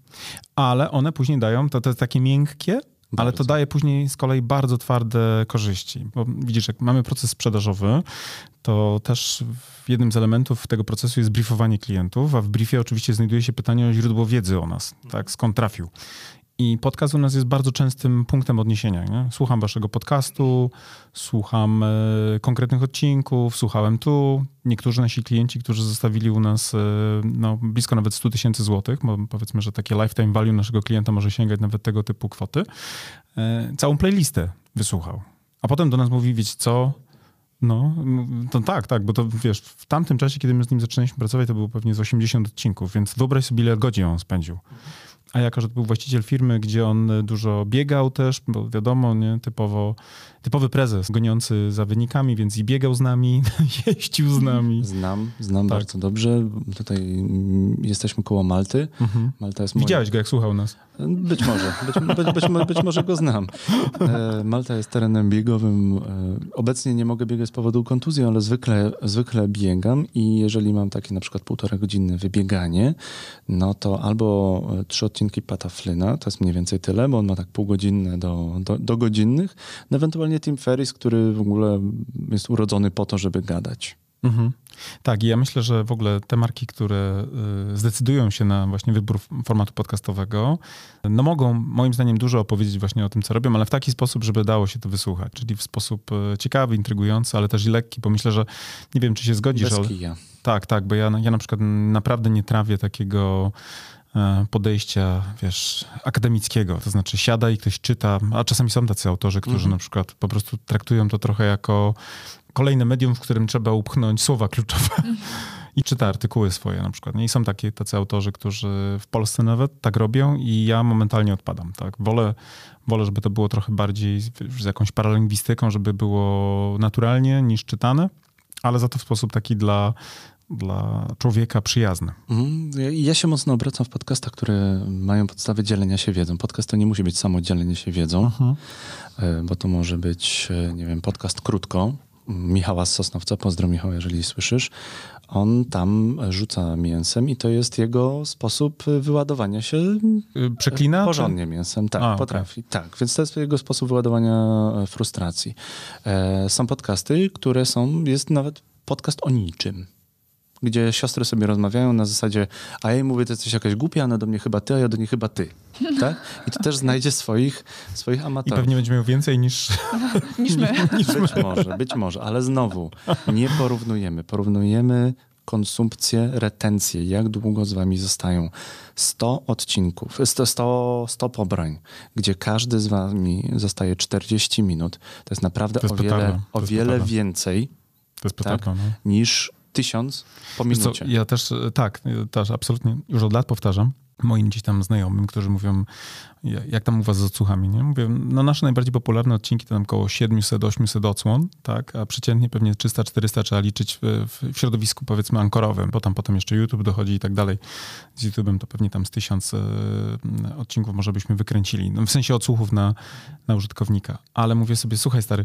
S1: Ale one później dają, to, to jest takie miękkie, bardzo. Ale to daje później z kolei bardzo twarde korzyści. Bo widzisz, jak mamy proces sprzedażowy, to też jednym z elementów tego procesu jest briefowanie klientów, a w briefie oczywiście znajduje się pytanie o źródło wiedzy o nas, tak, skąd trafił. I podcast u nas jest bardzo częstym punktem odniesienia. Nie? Słucham waszego podcastu, słucham e, konkretnych odcinków, słuchałem tu. Niektórzy nasi klienci, którzy zostawili u nas e, no, blisko nawet 100 tysięcy złotych, bo powiedzmy, że takie lifetime value naszego klienta może sięgać nawet tego typu kwoty, e, całą playlistę wysłuchał. A potem do nas mówi, wiecie co, no, to tak, tak, bo to wiesz, w tamtym czasie, kiedy my z nim zaczynaliśmy pracować, to było pewnie z 80 odcinków, więc wyobraź sobie, ile godzin on spędził. A jako, że to był właściciel firmy, gdzie on dużo biegał też, bo wiadomo, nie, typowo, typowy prezes goniący za wynikami, więc i biegał z nami, jeździł z nami.
S3: Znam, znam tak. bardzo dobrze. Tutaj jesteśmy koło Malty. Mhm.
S1: Malta jest Widziałeś go, jak słuchał nas?
S3: Być może, być, być, być, być może go znam. E, Malta jest terenem biegowym. E, obecnie nie mogę biegać z powodu kontuzji, ale zwykle, zwykle biegam i jeżeli mam takie na przykład półtora godzinne wybieganie, no to albo trzy odcinki Pataflyna, to jest mniej więcej tyle, bo on ma tak półgodzinne do, do, do godzinnych, no ewentualnie Tim Ferris, który w ogóle jest urodzony po to, żeby gadać. Mhm.
S1: Tak, i ja myślę, że w ogóle te marki, które y, zdecydują się na właśnie wybór formatu podcastowego, no mogą moim zdaniem dużo opowiedzieć właśnie o tym, co robią, ale w taki sposób, żeby dało się to wysłuchać, czyli w sposób y, ciekawy, intrygujący, ale też i lekki, bo myślę, że nie wiem, czy się zgodzisz,
S3: Bez. Kija.
S1: Tak, tak, bo ja, ja na przykład naprawdę nie trawię takiego podejścia, wiesz, akademickiego. To znaczy siada i ktoś czyta, a czasami są tacy autorzy, którzy mm -hmm. na przykład po prostu traktują to trochę jako kolejne medium, w którym trzeba upchnąć słowa kluczowe. Mhm. I czyta artykuły swoje na przykład. I są takie, tacy autorzy, którzy w Polsce nawet tak robią i ja momentalnie odpadam. Tak? Wolę, wolę, żeby to było trochę bardziej z jakąś paralingwistyką, żeby było naturalnie niż czytane, ale za to w sposób taki dla, dla człowieka przyjazny. Mhm.
S3: Ja się mocno obracam w podcastach, które mają podstawę dzielenia się wiedzą. Podcast to nie musi być samo dzielenie się wiedzą, mhm. E, bo to może być, e, nie wiem, podcast krótko, Michała z Sosnowca, pozdro Michał, jeżeli słyszysz, on tam rzuca mięsem i to jest jego sposób wyładowania się.
S1: Y, przeklina?
S3: Porządnie czy? mięsem, tak, A, potrafi. Okay. Tak, więc to jest jego sposób wyładowania e, frustracji. E, są podcasty, które są, jest nawet podcast o niczym gdzie siostry sobie rozmawiają na zasadzie, a ja jej mówię, ty jesteś jakaś głupia, ona do mnie chyba ty, a ja do niej chyba ty. Tak? I to też znajdzie swoich, swoich amatorów.
S1: I pewnie będzie miał więcej niż,
S2: niż my.
S3: Niż być my. może, być może, ale znowu nie porównujemy. Porównujemy konsumpcję, retencję, jak długo z wami zostają. 100 odcinków, 100, 100, 100 pobrań, gdzie każdy z wami zostaje 40 minut. To jest naprawdę to jest o wiele, o wiele więcej tak, no. niż tysiąc po minucie.
S1: Co, ja też, tak, też absolutnie już od lat powtarzam, moim gdzieś tam znajomym, którzy mówią, jak tam u was z odsłuchami, nie? Mówię, no nasze najbardziej popularne odcinki to tam około 700-800 odsłon, tak? A przeciętnie pewnie 300-400 trzeba liczyć w, w, środowisku powiedzmy ankorowym, bo tam potem jeszcze YouTube dochodzi i tak dalej. Z YouTube'em to pewnie tam z tysiąc e, odcinków może byśmy wykręcili. No, w sensie odsłuchów na, na użytkownika. Ale mówię sobie, słuchaj stary,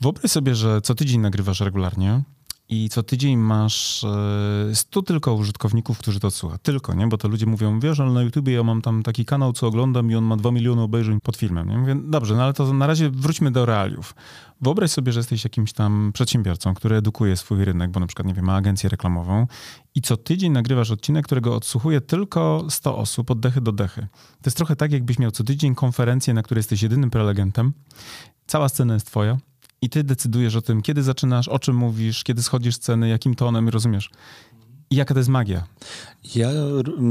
S1: wyobraź sobie, że co tydzień nagrywasz regularnie, i co tydzień masz e, stu tylko użytkowników, którzy to słucha. Tylko, nie? Bo to ludzie mówią, wiesz, ale na YouTubie ja mam tam taki kanał, co oglądam i on ma 2 miliony obejrzeń pod filmem. Nie? Mówię, dobrze, no ale to na razie wróćmy do realiów. Wyobraź sobie, że jesteś jakimś tam przedsiębiorcą, który edukuje swój rynek, bo na przykład, nie wiem, ma agencję reklamową i co tydzień nagrywasz odcinek, którego odsłuchuje tylko 100 osób od dechy do dechy. To jest trochę tak, jakbyś miał co tydzień konferencję, na której jesteś jedynym prelegentem. Cała scena jest twoja, i ty decydujesz o tym, kiedy zaczynasz, o czym mówisz, kiedy schodzisz ceny, jakim tonem, rozumiesz? I jaka to jest magia?
S3: Ja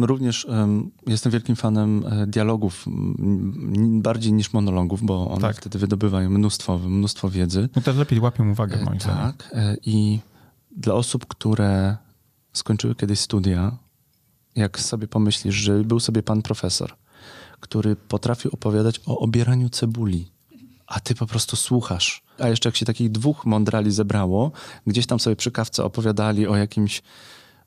S3: również um, jestem wielkim fanem e, dialogów, bardziej niż monologów, bo one tak. wtedy wydobywają mnóstwo, mnóstwo wiedzy.
S1: No też lepiej łapią uwagę, moim
S3: zdaniem. Tak. E, I dla osób, które skończyły kiedyś studia, jak sobie pomyślisz, że był sobie pan profesor, który potrafił opowiadać o obieraniu cebuli, a ty po prostu słuchasz. A jeszcze jak się takich dwóch mądrali zebrało, gdzieś tam sobie przy kawce opowiadali o jakimś,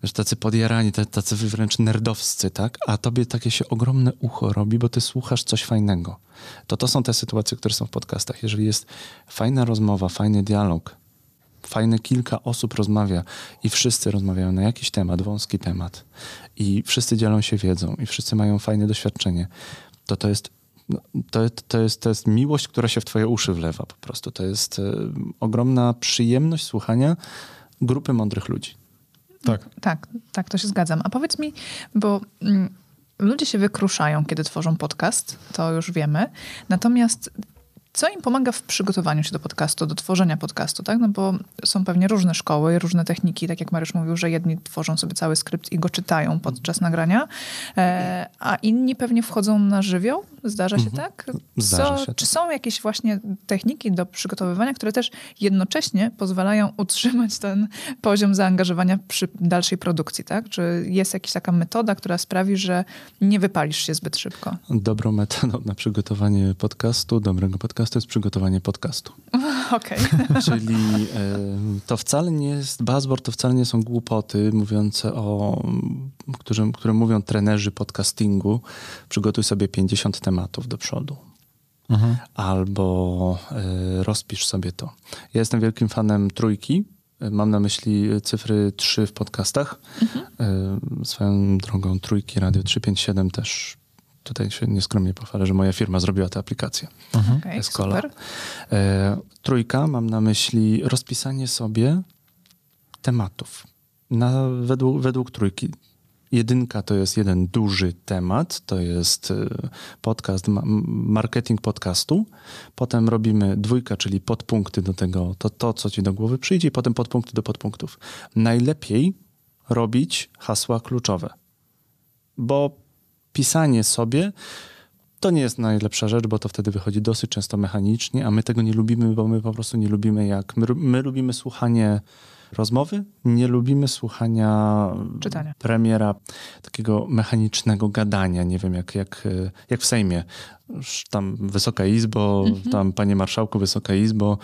S3: wiesz, tacy podjarani, tacy wręcz nerdowscy, tak? A tobie takie się ogromne ucho robi, bo ty słuchasz coś fajnego. To to są te sytuacje, które są w podcastach. Jeżeli jest fajna rozmowa, fajny dialog, fajne kilka osób rozmawia i wszyscy rozmawiają na jakiś temat, wąski temat i wszyscy dzielą się wiedzą i wszyscy mają fajne doświadczenie, to to jest no, to, to, jest, to jest miłość, która się w twoje uszy wlewa po prostu. To jest y, ogromna przyjemność słuchania grupy mądrych ludzi.
S2: Tak. Tak, tak, to się zgadzam. A powiedz mi, bo mm, ludzie się wykruszają, kiedy tworzą podcast, to już wiemy. Natomiast co im pomaga w przygotowaniu się do podcastu, do tworzenia podcastu, tak? No bo są pewnie różne szkoły, różne techniki, tak jak Mariusz mówił, że jedni tworzą sobie cały skrypt i go czytają podczas nagrania, e, a inni pewnie wchodzą na żywioł. Zdarza się mhm. tak?
S3: Zdarza się.
S2: Czy są jakieś właśnie techniki do przygotowywania, które też jednocześnie pozwalają utrzymać ten poziom zaangażowania przy dalszej produkcji, tak? Czy jest jakaś taka metoda, która sprawi, że nie wypalisz się zbyt szybko?
S3: Dobrą metodą na przygotowanie podcastu, dobrego podcastu podcast to jest przygotowanie podcastu.
S2: Okej.
S3: Okay. Czyli e, to wcale nie jest buzzword, to wcale nie są głupoty mówiące o, którym, które mówią trenerzy podcastingu. Przygotuj sobie 50 tematów do przodu. Mhm. Albo e, rozpisz sobie to. Ja jestem wielkim fanem trójki. Mam na myśli cyfry 3 w podcastach. Mhm. E, swoją drogą trójki Radio 357 też tutaj się nieskromnie pochwalę, że moja firma zrobiła tę aplikację.
S2: Mhm. Okay, super.
S3: E, trójka, mam na myśli rozpisanie sobie tematów na, według, według trójki. Jedynka to jest jeden duży temat, to jest e, podcast, marketing podcastu. Potem robimy dwójka, czyli podpunkty do tego, to, to co ci do głowy przyjdzie, i potem podpunkty do podpunktów. Najlepiej robić hasła kluczowe, bo pisanie sobie to nie jest najlepsza rzecz, bo to wtedy wychodzi dosyć często mechanicznie, a my tego nie lubimy, bo my po prostu nie lubimy jak. My, my lubimy słuchanie rozmowy, nie lubimy słuchania
S2: Czytania.
S3: premiera takiego mechanicznego gadania. Nie wiem, jak, jak, jak w Sejmie. Tam Wysoka Izbo, -hmm. tam Panie Marszałku, Wysoka Izbo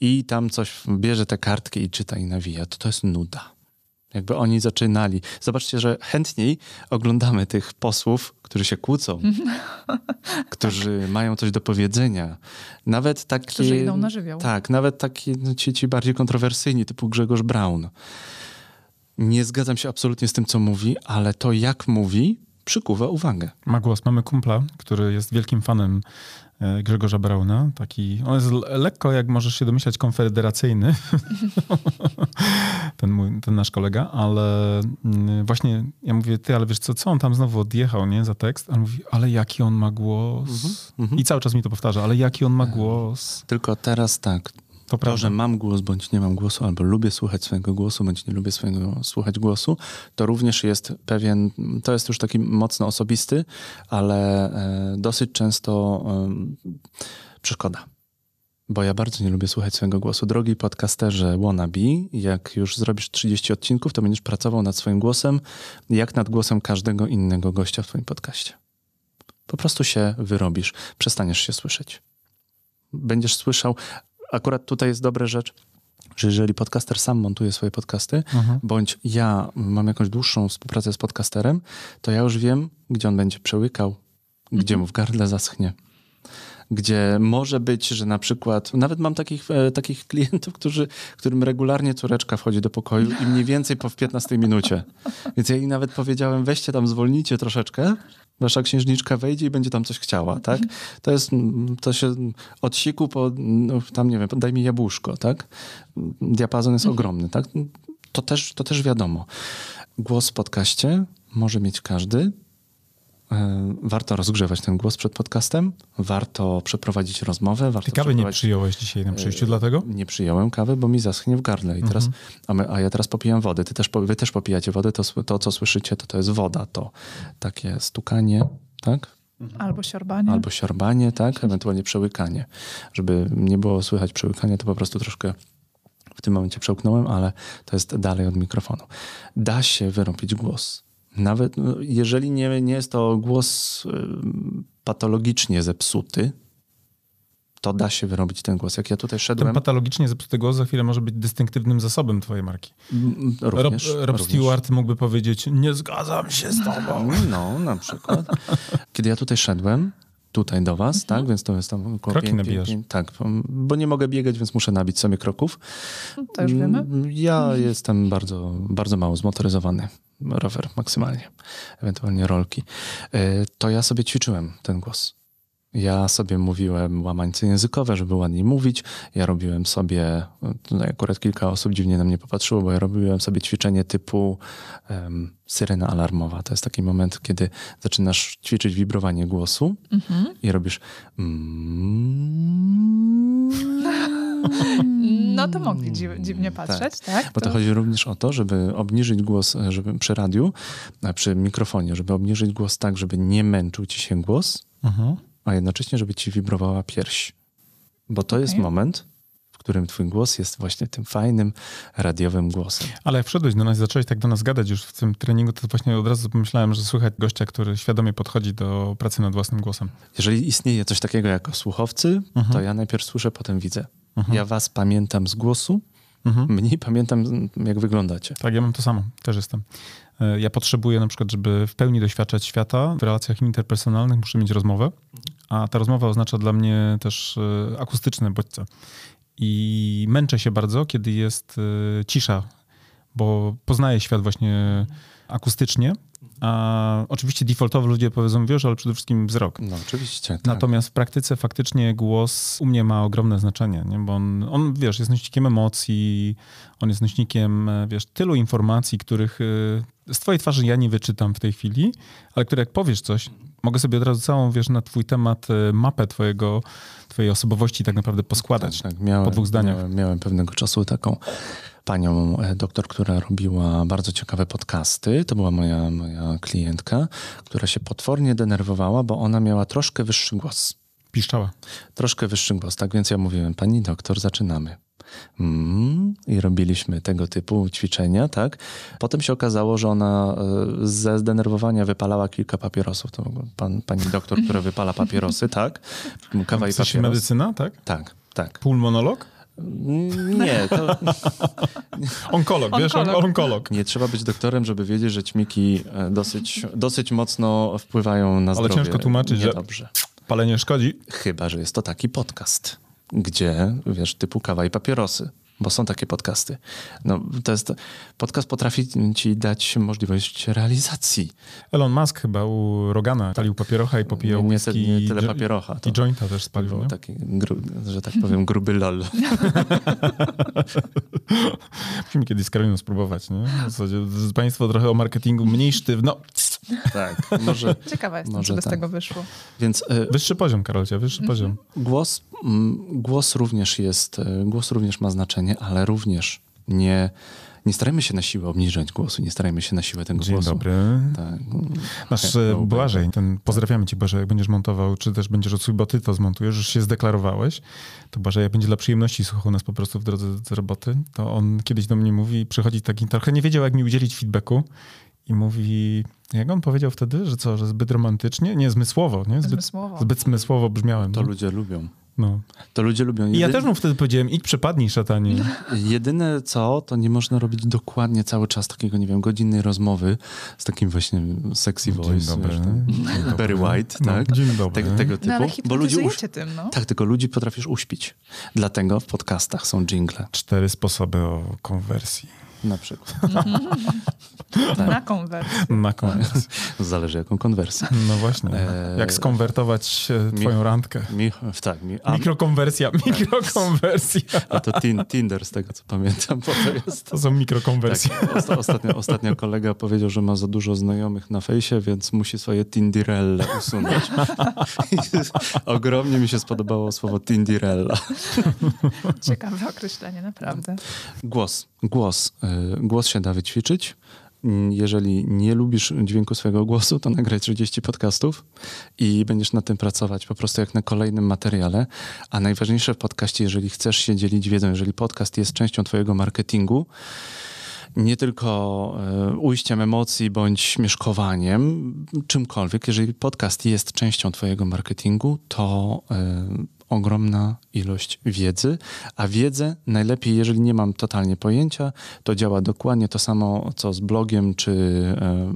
S3: i tam coś bierze te kartki i czyta i nawija. To to jest nuda. Jakby oni zaczynali. Zobaczcie, że chętniej oglądamy tych posłów, którzy się kłócą, którzy tak. mają coś do powiedzenia. Nawet takie...
S2: Którzy idą na żywioł.
S3: Tak, nawet taki no, ci, ci bardziej kontrowersyjni, typu Grzegorz Braun. Nie zgadzam się absolutnie z tym, co mówi, ale to, jak mówi, przykuwa uwagę.
S1: Ma głos. Mamy kumpla, który jest wielkim fanem Grzegorza Brauna. Taki, on jest lekko, jak możesz się domyślać, konfederacyjny. ten, mój, ten nasz kolega, ale mm, właśnie ja mówię, ty, ale wiesz co, co on tam znowu odjechał, nie, za tekst? A on mówi, ale jaki on ma głos. Mm -hmm. I cały czas mi to powtarza, ale jaki on ma głos.
S3: Tylko teraz tak, to, to że mam głos bądź nie mam głosu, albo lubię słuchać swojego głosu, bądź nie lubię swojego słuchać głosu, to również jest pewien, to jest już taki mocno osobisty, ale e, dosyć często przeszkoda. bo ja bardzo nie lubię słuchać swojego głosu. Drogi podcasterze wannabe, jak już zrobisz 30 odcinków, to będziesz pracował nad swoim głosem, jak nad głosem każdego innego gościa w twoim podcaście. Po prostu się wyrobisz, przestaniesz się słyszeć. Będziesz słyszał, akurat tutaj jest dobra rzecz, że jeżeli podcaster sam montuje swoje podcasty,
S1: Mhm.
S3: bądź ja mam jakąś dłuższą współpracę z podcasterem, to ja już wiem, gdzie on będzie przełykał, gdzie mu w gardle zaschnie. Gdzie może być, że na przykład, nawet mam takich, e, takich klientów, którzy, którym regularnie córeczka wchodzi do pokoju i mniej więcej po w 15 minucie. Więc ja jej nawet powiedziałem, weźcie tam, zwolnijcie troszeczkę, wasza księżniczka wejdzie i będzie tam coś chciała, tak? To jest, to się od siku po, no, tam nie wiem, daj mi jabłuszko, tak? Diapazon jest ogromny, tak? To też, to też wiadomo. Głos w podcaście może mieć każdy. E, Warto rozgrzewać ten głos przed podcastem, warto przeprowadzić rozmowę. Warto
S1: Ty kawy nie przyjąłeś dzisiaj na przyjściu, dlatego?
S3: nie przyjąłem kawy, bo mi zaschnie w gardle. I teraz, a, my, a ja teraz popijam wodę. Ty też, wy też popijacie wodę. To, to, co słyszycie, to to jest woda. To takie stukanie, tak?
S2: Albo siorbanie.
S3: Albo siorbanie, tak? Ewentualnie przełykanie. Żeby nie było słychać przełykania, to po prostu troszkę w tym momencie przełknąłem, ale to jest dalej od mikrofonu. Da się wyrobić głos. Nawet no, jeżeli nie, nie jest to głos ym, patologicznie zepsuty, to da się wyrobić ten głos. Jak ja tutaj
S1: Ten
S3: szedłem...
S1: patologicznie zepsuty głos za chwilę może być dystynktywnym zasobem twojej marki.
S3: Mm,
S1: Rob,
S3: Również,
S1: Rob
S3: również.
S1: Stewart mógłby powiedzieć, nie zgadzam się z tobą.
S3: No, na przykład. Kiedy ja tutaj szedłem, tutaj do was, tak, więc to jest tam około
S1: Mhm. Kroki
S3: pięć-
S1: nabijasz.
S3: pięć- tak, bo nie mogę biegać, więc muszę nabić sobie kroków.
S2: To już wiemy.
S3: Mm, Ja jestem bardzo, bardzo mało zmotoryzowany. Rower maksymalnie, ewentualnie rolki. E, To ja sobie ćwiczyłem ten głos. Ja sobie mówiłem łamańce językowe, żeby ładniej mówić. Ja robiłem sobie, tutaj akurat kilka osób dziwnie na mnie popatrzyło, bo ja robiłem sobie ćwiczenie typu em, syrena alarmowa. To jest taki moment, kiedy zaczynasz ćwiczyć wibrowanie głosu
S2: Mhm.
S3: i robisz mm,
S2: No to mogli dziw, dziwnie patrzeć, tak?
S3: bo to chodzi również o to, żeby obniżyć głos e, żeby przy radiu, przy mikrofonie, żeby obniżyć głos tak, żeby nie męczył ci się głos,
S1: Mhm.
S3: A jednocześnie, żeby ci wibrowała pierś. Bo to jest
S2: Okej.
S3: moment, w którym twój głos jest właśnie tym fajnym, radiowym głosem.
S1: Ale jak wszedłeś do nas i zacząłeś tak do nas gadać już w tym treningu, to właśnie od razu pomyślałem, że słychać gościa, który świadomie podchodzi do pracy nad własnym głosem.
S3: Jeżeli istnieje coś takiego jako słuchowcy, to ja najpierw słyszę, potem widzę. Ja was pamiętam z głosu,
S1: Mhm.
S3: mniej pamiętam, jak wyglądacie.
S1: Tak, ja mam to samo, też jestem. E, Ja potrzebuję na przykład, żeby w pełni doświadczać świata w relacjach interpersonalnych, muszę mieć rozmowę, a ta rozmowa oznacza dla mnie też e, akustyczne bodźce. I męczę się bardzo, kiedy jest e, cisza, bo poznaję świat właśnie akustycznie, a oczywiście defaultowo ludzie powiedzą, wiesz, ale przede wszystkim wzrok.
S3: No oczywiście. Tak.
S1: Natomiast w praktyce faktycznie głos u mnie ma ogromne znaczenie, nie? bo on, on, wiesz, jest nośnikiem emocji, on jest nośnikiem, wiesz, tylu informacji, których e, z twojej twarzy ja nie wyczytam w tej chwili, ale które jak powiesz coś, mogę sobie od razu całą, wiesz, na twój temat e, mapę twojego, twojej osobowości tak naprawdę poskładać.
S3: Tak, tak. Miałem,
S1: po dwóch zdaniach.
S3: Miałem, miałem pewnego czasu taką panią e, doktor, która robiła bardzo ciekawe podcasty. To była moja, moja klientka, która się potwornie denerwowała, bo ona miała troszkę wyższy głos.
S1: Piszczała.
S3: Troszkę wyższy głos, tak więc ja mówiłem, pani doktor, zaczynamy. Mm, I robiliśmy tego typu ćwiczenia, tak? Potem się okazało, że ona e, ze zdenerwowania wypalała kilka papierosów. To pan, pani doktor, która wypala papierosy, tak? Kawa i
S1: W sensie
S3: papieros.
S1: medycyna, tak?
S3: Tak, tak.
S1: Pulmonolog?
S3: Nie, to
S1: Onkolog, wiesz, on-
S2: Onkolog.
S1: onkolog.
S3: nie trzeba być doktorem, żeby wiedzieć, że ćmiki e, dosyć, dosyć mocno wpływają na zdrowie.
S1: ciężko tłumaczyć, że-
S3: Niedobrze.
S1: Palenie szkodzi.
S3: Chyba, że jest to taki podcast, gdzie, wiesz, typu kawa i papierosy, bo są takie podcasty. No, to jest, podcast potrafi ci dać możliwość realizacji.
S1: Elon Musk chyba u Rogana palił papierocha i popijał
S3: nie,
S1: whisky.
S3: nie, nie tyle papierocha. To,
S1: I jointa też spalił, nie?
S3: taki, że tak powiem, gruby lol.
S1: Musimy kiedyś z Karoliną spróbować, nie? W zasadzie Państwo trochę o marketingu mniej sztywno.
S3: Tak, może.
S2: Ciekawa jestem,
S3: Może
S2: co by z
S3: tak.
S2: tego wyszło.
S3: Więc e,
S1: Wyższy poziom, Karolcia, wyższy
S3: Mhm.
S1: poziom.
S3: Głos, mm, głos również jest, e, głos również ma znaczenie, ale również Nie, nie starajmy się na siłę obniżać głosu, nie starajmy się na siłę tego
S1: Dzień
S3: głosu.
S1: dobry.
S3: Tak.
S1: Nasz okay. Błażej, ten, pozdrawiamy cię Błażej, jak będziesz montował, czy też będziesz odsłuch, bo ty to zmontujesz, już się zdeklarowałeś, to Błażej, jak będzie dla przyjemności słuchał nas po prostu w drodze z roboty, to on kiedyś do mnie mówi, przychodzi taki, trochę nie wiedział jak mi udzielić feedbacku i mówi, jak on powiedział wtedy, że co, że zbyt romantycznie? Nie, zmysłowo, nie? Zbyt
S2: Zmysłowo.
S1: Zbyt zmysłowo brzmiałem.
S3: To
S1: nie?
S3: ludzie lubią.
S1: No.
S3: To ludzie lubią.
S1: I ja też mu wtedy powiedziałem, idź przepadnij szatanie.
S3: Jedyne co, to nie można robić dokładnie cały czas takiego, nie wiem, godzinnej rozmowy z takim właśnie sexy voice.
S1: Dzień dobry.
S3: wiesz,
S1: dobry.
S3: Barry White,
S1: No,
S3: tak?
S1: dzień dobry.
S3: Tego, tego typu.
S2: No ale
S3: bo ludzie uś...
S2: tym, no.
S3: Tak, tylko ludzi potrafisz uśpić. Dlatego w podcastach są jingle
S1: Cztery sposoby o konwersji.
S3: Na przykład.
S2: Na konwersję.
S1: Na konwersję.
S3: Zależy jaką konwersję.
S1: No właśnie.
S3: Eee,
S1: Jak skonwertować e,
S3: mi-
S1: twoją randkę.
S3: Mi, tak, mi, a,
S1: Mikrokonwersja, mikrokonwersja.
S3: a to tin, Tinder z tego co pamiętam, bo to jest...
S1: To są mikrokonwersje.
S3: Tak, osta, ostatnio, ostatnio kolega powiedział, że ma za dużo znajomych na fejsie, więc musi swoje Tindirelle usunąć. Ogromnie mi się spodobało słowo Tindirella.
S2: Ciekawe określenie, naprawdę.
S3: Głos. Głos. Y, Głos się da wyćwiczyć. Mm, Jeżeli nie lubisz dźwięku swojego głosu, to nagraj 30 podcastów i będziesz na tym pracować po prostu jak na kolejnym materiale. A najważniejsze w podcaście, jeżeli chcesz się dzielić wiedzą, jeżeli podcast jest częścią twojego marketingu, nie tylko e, ujściem emocji bądź śmieszkowaniem, czymkolwiek. Jeżeli podcast jest częścią Twojego marketingu, to e, ogromna ilość wiedzy, a wiedzę najlepiej, jeżeli nie mam totalnie pojęcia, to działa dokładnie to samo, co z blogiem czy e,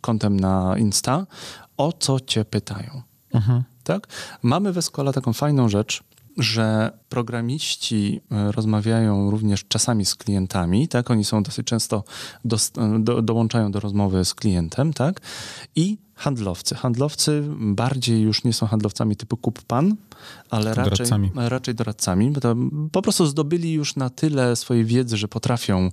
S3: kontem na Insta, o co Cię pytają.
S1: Mhm.
S3: Tak? Mamy w Escola taką fajną rzecz, że programiści e, rozmawiają również czasami z klientami, tak? Oni są dosyć często, dos- do, dołączają do rozmowy z klientem, tak? I handlowcy. Handlowcy bardziej już nie są handlowcami typu kup pan, ale raczej
S1: Doradcami.
S3: raczej doradcami, bo to po prostu zdobyli już na tyle swojej wiedzy, że potrafią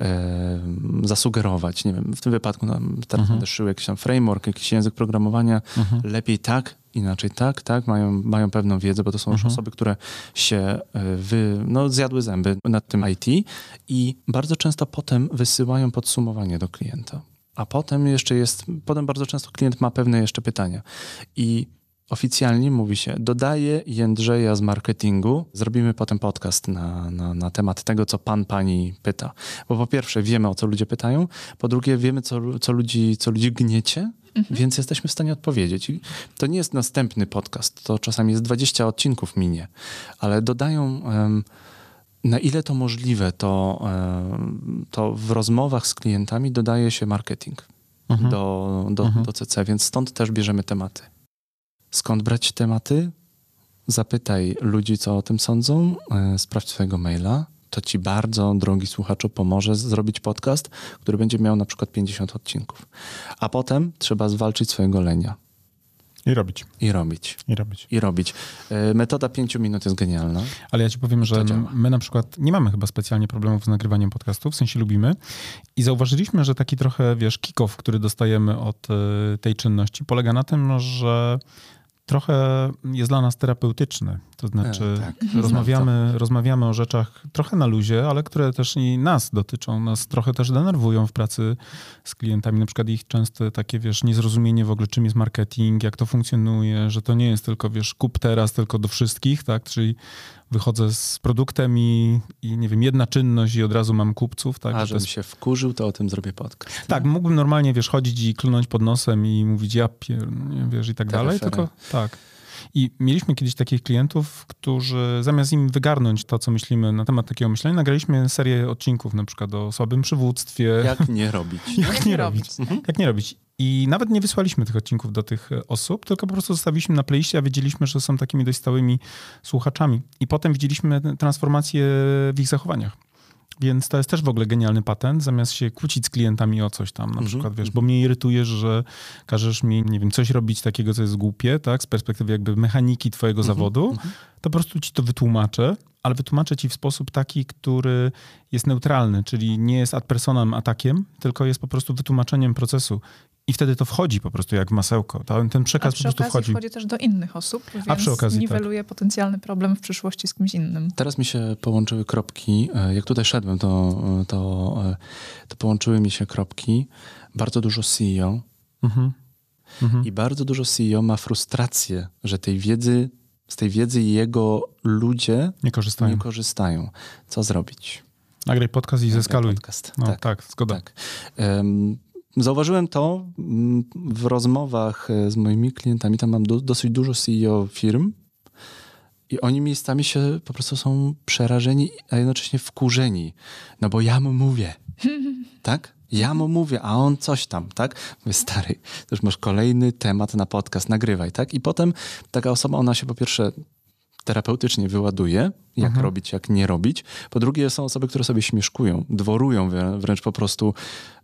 S3: e, zasugerować, nie wiem, w tym wypadku no, teraz
S1: Mhm.
S3: będę szył jakiś tam framework, jakiś język programowania,
S1: Mhm.
S3: lepiej tak, inaczej tak, tak, mają, mają pewną wiedzę, bo to są już
S1: Mhm.
S3: osoby, które się e, wy, no, zjadły zęby nad tym IT i bardzo często potem wysyłają podsumowanie do klienta. A potem jeszcze jest, potem bardzo często klient ma pewne jeszcze pytania. I oficjalnie mówi się, dodaję Jędrzeja z marketingu, zrobimy potem podcast na, na, na temat tego, co pan, pani pyta. Bo po pierwsze wiemy, o co ludzie pytają, po drugie wiemy, co, co, ludzi, co ludzi gniecie, więc jesteśmy w stanie odpowiedzieć. I to nie jest następny podcast, to czasami jest 20 odcinków minie, ale dodają... em, na ile to możliwe, to, em, to w rozmowach z klientami dodaje się marketing
S1: Mhm.
S3: do, do,
S1: Mhm.
S3: do CC, więc stąd też bierzemy tematy. Skąd brać tematy? Zapytaj ludzi, co o tym sądzą, e, sprawdź swojego maila. To ci bardzo, drogi słuchaczu, pomoże zrobić podcast, który będzie miał na przykład 50 odcinków. A potem trzeba zwalczyć swojego lenia
S1: I robić,
S3: i robić.
S1: i robić.
S3: I robić. E, Metoda 5 minut jest genialna.
S1: Ale ja ci powiem, że my na przykład nie mamy chyba specjalnie problemów z nagrywaniem podcastów, w sensie lubimy. I zauważyliśmy, że taki trochę, wiesz, kick-off, który dostajemy od y, tej czynności, polega na tym, że trochę jest dla nas terapeutyczny. To znaczy,
S3: E, tak.
S1: rozmawiamy, rozmawiamy o rzeczach trochę na luzie, ale które też i nas dotyczą, nas trochę też denerwują w pracy z klientami. Na przykład ich często takie, wiesz, niezrozumienie w ogóle, czym jest marketing, jak to funkcjonuje, że to nie jest tylko, wiesz, kup teraz, tylko do wszystkich, tak? Czyli wychodzę z produktem i, i nie wiem, jedna czynność i od razu mam kupców, tak?
S3: A żebym
S1: jest
S3: się wkurzył, to o tym zrobię podcast.
S1: tak, mógłbym normalnie, wiesz, chodzić i klnąć pod nosem i mówić ja pier... nie, wiesz, i tak
S3: Te
S1: dalej,
S3: refery.
S1: tylko tak. I mieliśmy kiedyś takich klientów, którzy zamiast im wygarnąć to, co myślimy na temat takiego myślenia, nagraliśmy serię odcinków na przykład o słabym przywództwie.
S3: Jak nie robić?
S1: Jak nie robić? Jak nie robić? I nawet nie wysłaliśmy tych odcinków do tych osób, tylko po prostu zostawiliśmy na playliście, a wiedzieliśmy, że są takimi dość stałymi słuchaczami. I potem widzieliśmy transformację w ich zachowaniach. Więc to jest też w ogóle genialny patent, zamiast się kłócić z klientami o coś tam, na
S3: Mhm,
S1: przykład, wiesz, bo mnie irytujesz, że każesz mi, nie wiem, coś robić takiego, co jest głupie, tak, z perspektywy jakby mechaniki twojego
S3: Mhm,
S1: zawodu, to po prostu ci to wytłumaczę, ale wytłumaczę ci w sposób taki, który jest neutralny, czyli nie jest ad personam atakiem, tylko jest po prostu wytłumaczeniem procesu. I wtedy to wchodzi po prostu jak w masełko. To, ten przekaz po prostu wchodzi.
S2: wchodzi też do innych osób, więc A przy okazji, tak. niweluje tak. potencjalny problem w przyszłości z kimś innym.
S3: Teraz mi się połączyły kropki. E, jak tutaj szedłem, to, to, e, to połączyły mi się kropki. Bardzo dużo CEO. Mhm. Mhm. I bardzo dużo CEO ma frustrację, że tej wiedzy, z tej wiedzy jego ludzie
S1: nie korzystają.
S3: Nie korzystają. Co zrobić?
S1: Nagraj podcast i zeskaluj. Podcast. No, tak, tak, zgoda. Tak. Um,
S3: Zauważyłem to mm, w rozmowach e, z moimi klientami. Tam mam do, dosyć dużo CEO firm i oni miejscami się po prostu są przerażeni, a jednocześnie wkurzeni. No bo ja mu mówię, tak? Ja mu mówię, a on coś tam, tak? Mówię, stary, to już masz kolejny temat na podcast, nagrywaj, tak? I potem taka osoba, ona się po pierwsze terapeutycznie wyładuje, jak mhm. robić, jak nie robić. Po drugie, są osoby, które sobie śmieszkują, dworują wręcz po prostu.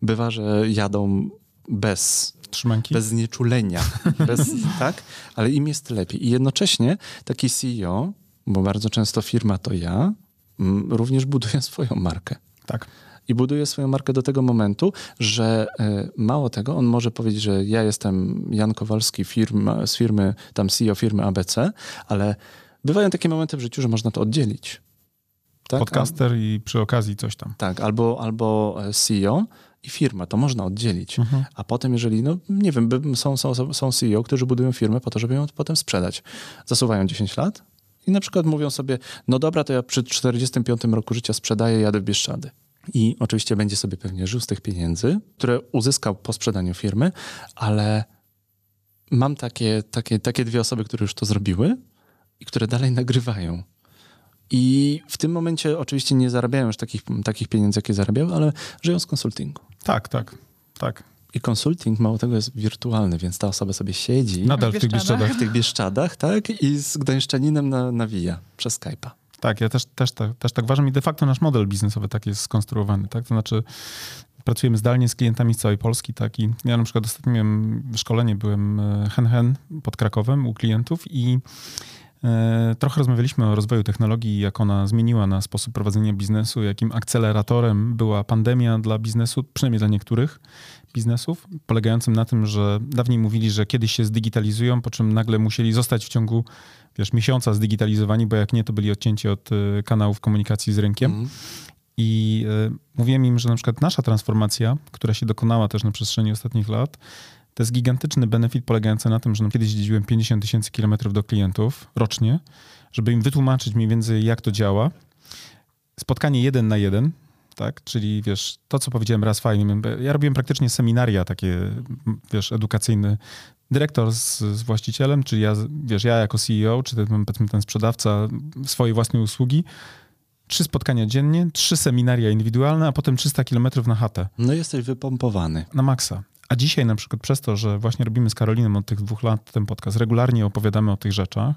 S3: Bywa, że jadą bez
S1: Trzymanki?
S3: bez znieczulenia, bez, tak? Ale im jest lepiej. I jednocześnie taki CEO, bo bardzo często firma to ja, mm, również buduje swoją markę.
S1: Tak.
S3: I buduje swoją markę do tego momentu, że e, mało tego, on może powiedzieć, że ja jestem Jan Kowalski firma, z firmy, tam CEO firmy ABC, ale bywają takie momenty w życiu, że można to oddzielić.
S1: Tak? Podcaster i przy okazji coś tam.
S3: Tak, albo, albo e, CEO i firma, to można oddzielić. Mhm. A potem, jeżeli, no nie wiem, są, są, są CEO, którzy budują firmę po to, żeby ją potem sprzedać. Zasuwają 10 lat i na przykład mówią sobie, no dobra, to ja przy 45 roku życia sprzedaję, jadę w Bieszczady. I oczywiście będzie sobie pewnie żył z tych pieniędzy, które uzyskał po sprzedaniu firmy, ale mam takie, takie, takie dwie osoby, które już to zrobiły i które dalej nagrywają. I w tym momencie oczywiście nie zarabiają już takich, takich pieniędzy, jakie zarabiały, ale żyją z konsultingu.
S1: Tak, tak, tak.
S3: I konsulting mało tego jest wirtualny, więc ta osoba sobie siedzi
S1: nadal w, tych Bieszczadach,
S3: w tych Bieszczadach, tak? I z Gdańszczaninem na, nawija przez Skype'a.
S1: Tak, ja też, też, też, też tak uważam i de facto nasz model biznesowy tak jest skonstruowany, tak? To znaczy pracujemy zdalnie z klientami z całej Polski, tak? I ja na przykład ostatnio miałem szkolenie, byłem e, hen hen pod Krakowem u klientów i trochę rozmawialiśmy o rozwoju technologii, jak ona zmieniła na sposób prowadzenia biznesu, jakim akceleratorem była pandemia dla biznesu, przynajmniej dla niektórych biznesów, polegającym na tym, że dawniej mówili, że kiedyś się zdigitalizują, po czym nagle musieli zostać w ciągu wiesz, miesiąca zdigitalizowani, bo jak nie, to byli odcięci od e, kanałów komunikacji z rynkiem. Mm. I y, mówiłem im, że na przykład nasza transformacja, która się dokonała też na przestrzeni ostatnich lat, to jest gigantyczny benefit polegający na tym, że no kiedyś dziedziłem 50 tysięcy kilometrów do klientów rocznie, żeby im wytłumaczyć mniej więcej, jak to działa. Spotkanie jeden na jeden, tak? Czyli wiesz, to co powiedziałem raz fajnie, ja robiłem praktycznie seminaria takie, wiesz, edukacyjne. Dyrektor z, z właścicielem, czyli ja, wiesz, ja jako CEO, czy ten, ten sprzedawca swojej własnej usługi, trzy spotkania dziennie, trzy seminaria indywidualne, a potem 300 kilometrów na chatę.
S3: No jesteś wypompowany.
S1: Na maksa. A dzisiaj na przykład przez to, że właśnie robimy z Karoliną od tych dwóch lat ten podcast, regularnie opowiadamy o tych rzeczach,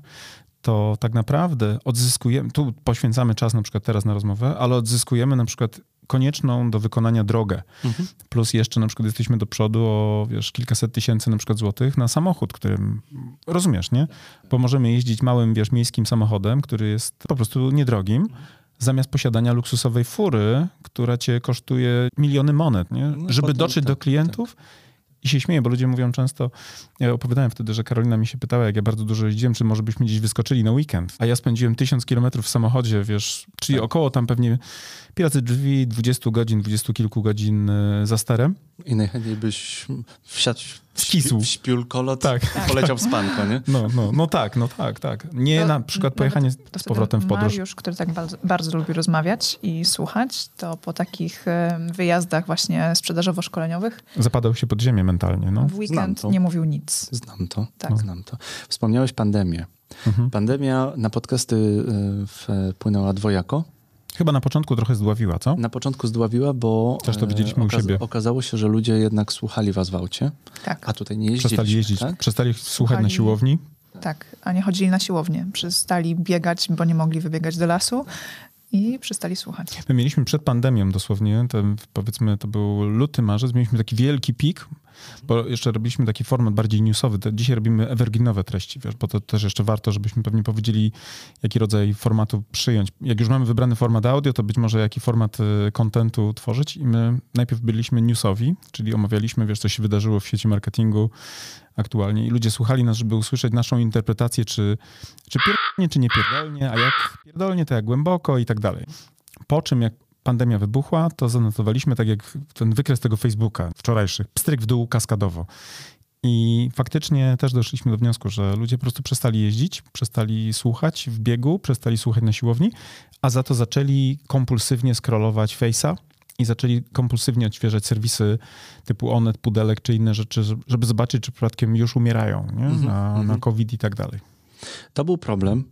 S1: to tak naprawdę odzyskujemy, tu poświęcamy czas na przykład teraz na rozmowę, ale odzyskujemy na przykład konieczną do wykonania drogę. Mhm. Plus jeszcze na przykład jesteśmy do przodu o wiesz, kilkaset tysięcy na przykład złotych na samochód, którym rozumiesz, nie? Bo możemy jeździć małym, wiesz, miejskim samochodem, który jest po prostu niedrogim, zamiast posiadania luksusowej fury, która cię kosztuje miliony monet, nie? No, Żeby dotrzeć tak, do klientów, tak i się śmieję, bo ludzie mówią często, ja opowiadałem wtedy, że Karolina mi się pytała, jak ja bardzo dużo jeździłem, czy może byśmy gdzieś wyskoczyli na weekend. A ja spędziłem tysiąc kilometrów w samochodzie, wiesz, czyli tak. około tam pewnie pracy drzwi, 20 godzin, 20 kilku godzin e, za sterem.
S3: I najchętniej byś wsiadł w śpiulkolot tak. poleciał w spanko, nie?
S1: No, no, no tak, no tak, tak. Nie to, na przykład pojechanie z powrotem w podróż.
S2: Mariusz, który tak bardzo, bardzo lubi rozmawiać i słuchać, to po takich e, wyjazdach właśnie sprzedażowo-szkoleniowych
S1: zapadał się pod ziemię mentalnie. No.
S2: W weekend nie mówił nic.
S3: Znam to, tak. No. znam to. Wspomniałeś pandemię. Mhm. Pandemia na podcasty e, wpłynęła dwojako.
S1: Chyba na początku trochę zdławiła, co?
S3: Na początku zdławiła, bo
S1: Też to widzieliśmy okaz- u siebie.
S3: okazało się, że ludzie jednak słuchali was w aucie, tak. a tutaj nie jeździli.
S1: Przestali jeździć, tak? przestali słuchać słuchali, na siłowni.
S2: Tak, a nie chodzili na siłownię. Przestali biegać, bo nie mogli wybiegać do lasu i przestali słuchać.
S1: My mieliśmy przed pandemią dosłownie, powiedzmy to był luty, marzec, mieliśmy taki wielki pik, bo jeszcze robiliśmy taki format bardziej newsowy. Dzisiaj robimy evergreenowe treści, wiesz, bo to też jeszcze warto, żebyśmy pewnie powiedzieli, jaki rodzaj formatu przyjąć. Jak już mamy wybrany format audio, to być może jaki format y, kontentu tworzyć i my najpierw byliśmy newsowi, czyli omawialiśmy, wiesz, co się wydarzyło w sieci marketingu aktualnie i ludzie słuchali nas, żeby usłyszeć naszą interpretację, czy, czy pierdolnie, czy nie pierdolnie, a jak pierdolnie, to jak głęboko i tak dalej. Po czym jak pandemia wybuchła, to zanotowaliśmy tak jak ten wykres tego Facebooka wczorajszy, pstryk w dół kaskadowo. I faktycznie też doszliśmy do wniosku, że ludzie po prostu przestali jeździć, przestali słuchać w biegu, przestali słuchać na siłowni, a za to zaczęli kompulsywnie scrollować Face'a i zaczęli kompulsywnie odświeżać serwisy typu Onet, Pudelek czy inne rzeczy, żeby zobaczyć, czy przypadkiem już umierają nie? -hmm, na, mm -hmm. na COVID i tak dalej.
S3: To był problem,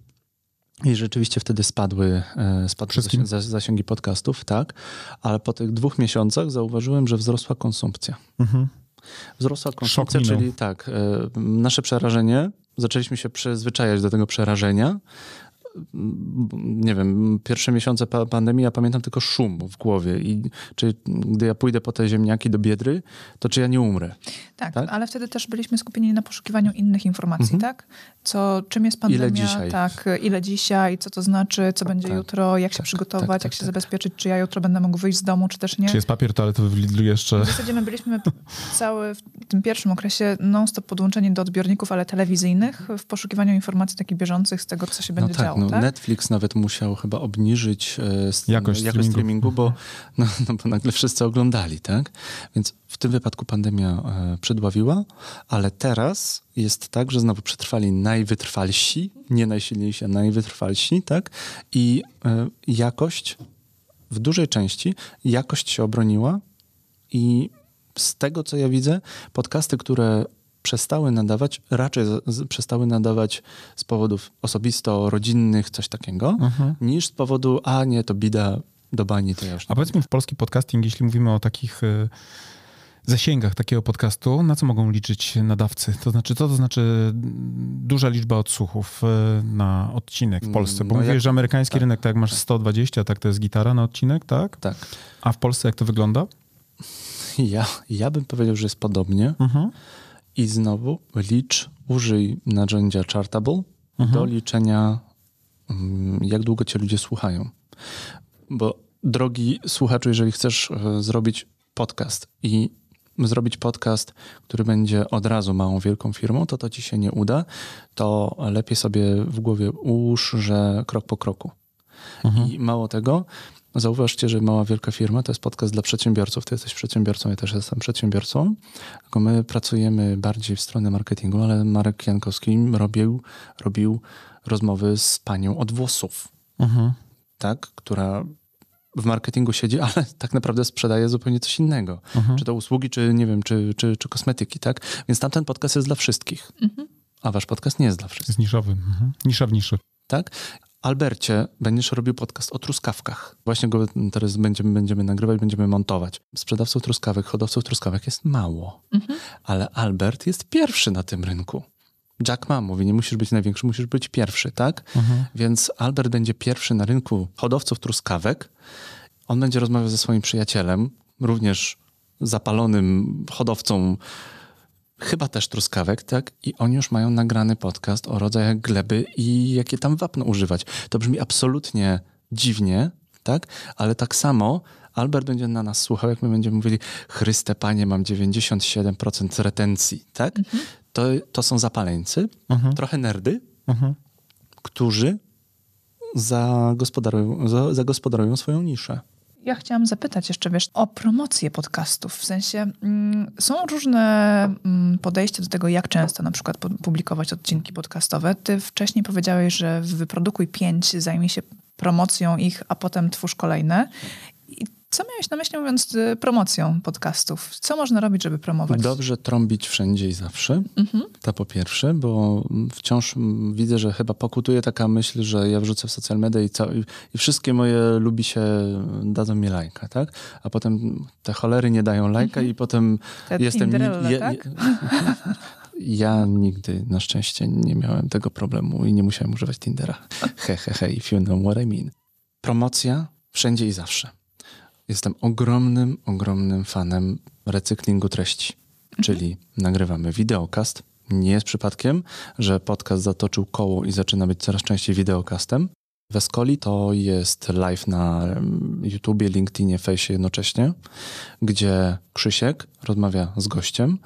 S3: i rzeczywiście wtedy spadły, e, spadły zasięgi podcastów, tak, ale po tych dwóch miesiącach zauważyłem, że wzrosła konsumpcja. Mhm. Wzrosła konsumpcja, czyli tak, e, nasze przerażenie, zaczęliśmy się przyzwyczajać do tego przerażenia, nie wiem, pierwsze miesiące pandemii, ja pamiętam tylko szum w głowie i czy gdy ja pójdę po te ziemniaki do Biedry, to czy ja nie umrę.
S2: Tak, tak? ale wtedy też byliśmy skupieni na poszukiwaniu innych informacji, mhm. tak? Co, czym jest pandemia,
S3: ile dzisiaj?
S2: tak, ile dzisiaj, co to znaczy, co będzie tak, jutro, jak tak, się przygotować, tak, jak się tak. zabezpieczyć, czy ja jutro będę mógł wyjść z domu, czy też nie.
S1: Czy jest papier toaletowy w Lidlu jeszcze?
S2: W zasadzie my byliśmy cały w tym pierwszym okresie non-stop podłączeni do odbiorników, ale telewizyjnych w poszukiwaniu informacji takich bieżących z tego, co się będzie no działo. No,
S3: tak? Netflix nawet musiał chyba obniżyć e, jakość, jakość streamingu, bo, no, no, bo nagle wszyscy oglądali, tak? Więc w tym wypadku pandemia e, przedławiła, ale teraz jest tak, że znowu przetrwali najwytrwalsi, nie najsilniejsi, a najwytrwalsi, tak? I e, jakość w dużej części, jakość się obroniła i z tego, co ja widzę, podcasty, które przestały nadawać, raczej z, przestały nadawać z powodów osobisto-rodzinnych, coś takiego, mhm. niż z powodu, a nie, to bida do bani, to ja już
S1: A powiedz mi, w polski podcasting, jeśli mówimy o takich y, zasięgach takiego podcastu, na co mogą liczyć nadawcy? To znaczy, co to znaczy duża liczba odsłuchów y, na odcinek w Polsce? Bo no mówisz, jak, że amerykański tak, rynek, tak jak masz 120, tak to jest gitara na odcinek, tak?
S3: Tak.
S1: A w Polsce jak to wygląda?
S3: Ja, ja bym powiedział, że jest podobnie. Mhm. I znowu licz, użyj narzędzia Chartable mhm. do liczenia, mm, jak długo cię ludzie słuchają. Bo drogi słuchaczu, jeżeli chcesz e, zrobić podcast i zrobić podcast, który będzie od razu małą, wielką firmą, to to ci się nie uda, to lepiej sobie w głowie ułóż, że krok po kroku. Mhm. I mało tego, Zauważcie, że mała, wielka firma to jest podcast dla przedsiębiorców. Ty jesteś przedsiębiorcą, ja też jestem przedsiębiorcą. Tylko my pracujemy bardziej w stronę marketingu, ale Marek Jankowski robił, robił rozmowy z panią od włosów. Mhm. Tak, która w marketingu siedzi, ale tak naprawdę sprzedaje zupełnie coś innego. Mhm. Czy to usługi, czy nie wiem, czy, czy, czy kosmetyki, tak? Więc tamten podcast jest dla wszystkich. Mhm. A wasz podcast nie jest dla wszystkich.
S1: Jest niszowy. Mhm. Nisza w niszy.
S3: Tak? Albercie, będziesz robił podcast o truskawkach. Właśnie go teraz będziemy, będziemy nagrywać, będziemy montować. Sprzedawców truskawek, hodowców truskawek jest mało, mhm. ale Albert jest pierwszy na tym rynku. Jack Ma mówi, nie musisz być największy, musisz być pierwszy, tak? Mhm. Więc Albert będzie pierwszy na rynku hodowców truskawek. On będzie rozmawiał ze swoim przyjacielem, również zapalonym hodowcą chyba też truskawek, tak? I oni już mają nagrany podcast o rodzajach gleby i jakie tam wapno używać. To brzmi absolutnie dziwnie, tak? Ale tak samo Albert będzie na nas słuchał, jak my będziemy mówili, Chryste Panie, mam 97% retencji, tak? Mhm. To, to są zapaleńcy, mhm. trochę nerdy, mhm. którzy zagospodarują, zagospodarują swoją niszę.
S2: Ja chciałam zapytać jeszcze, wiesz, o promocję podcastów. W sensie mm, są różne mm, podejścia do tego, jak często na przykład publikować odcinki podcastowe. Ty wcześniej powiedziałeś, że wyprodukuj pięć, zajmij się promocją ich, a potem twórz kolejne. Co miałeś na myśli mówiąc y, promocją podcastów? Co można robić, żeby promować?
S3: Dobrze trąbić wszędzie i zawsze. Mhm. To po pierwsze, bo wciąż widzę, że chyba pokutuje taka myśl, że ja wrzucę w social media i, co, i, wszystkie moje lubi się dadzą mi lajka, tak? A potem te cholery nie dają lajka mhm. i potem te jestem...
S2: Je, tak?
S3: Ja nigdy na szczęście nie miałem tego problemu i nie musiałem używać Tindera. He, he, he, if you know what I mean. promocja wszędzie i zawsze. Jestem ogromnym, ogromnym fanem recyklingu treści. Czyli nagrywamy wideokast. Nie jest przypadkiem, że podcast zatoczył koło i zaczyna być coraz częściej wideokastem. W Escoli to jest live na YouTubie, LinkedInie, Fejsie jednocześnie, gdzie Krzysiek rozmawia z gościem.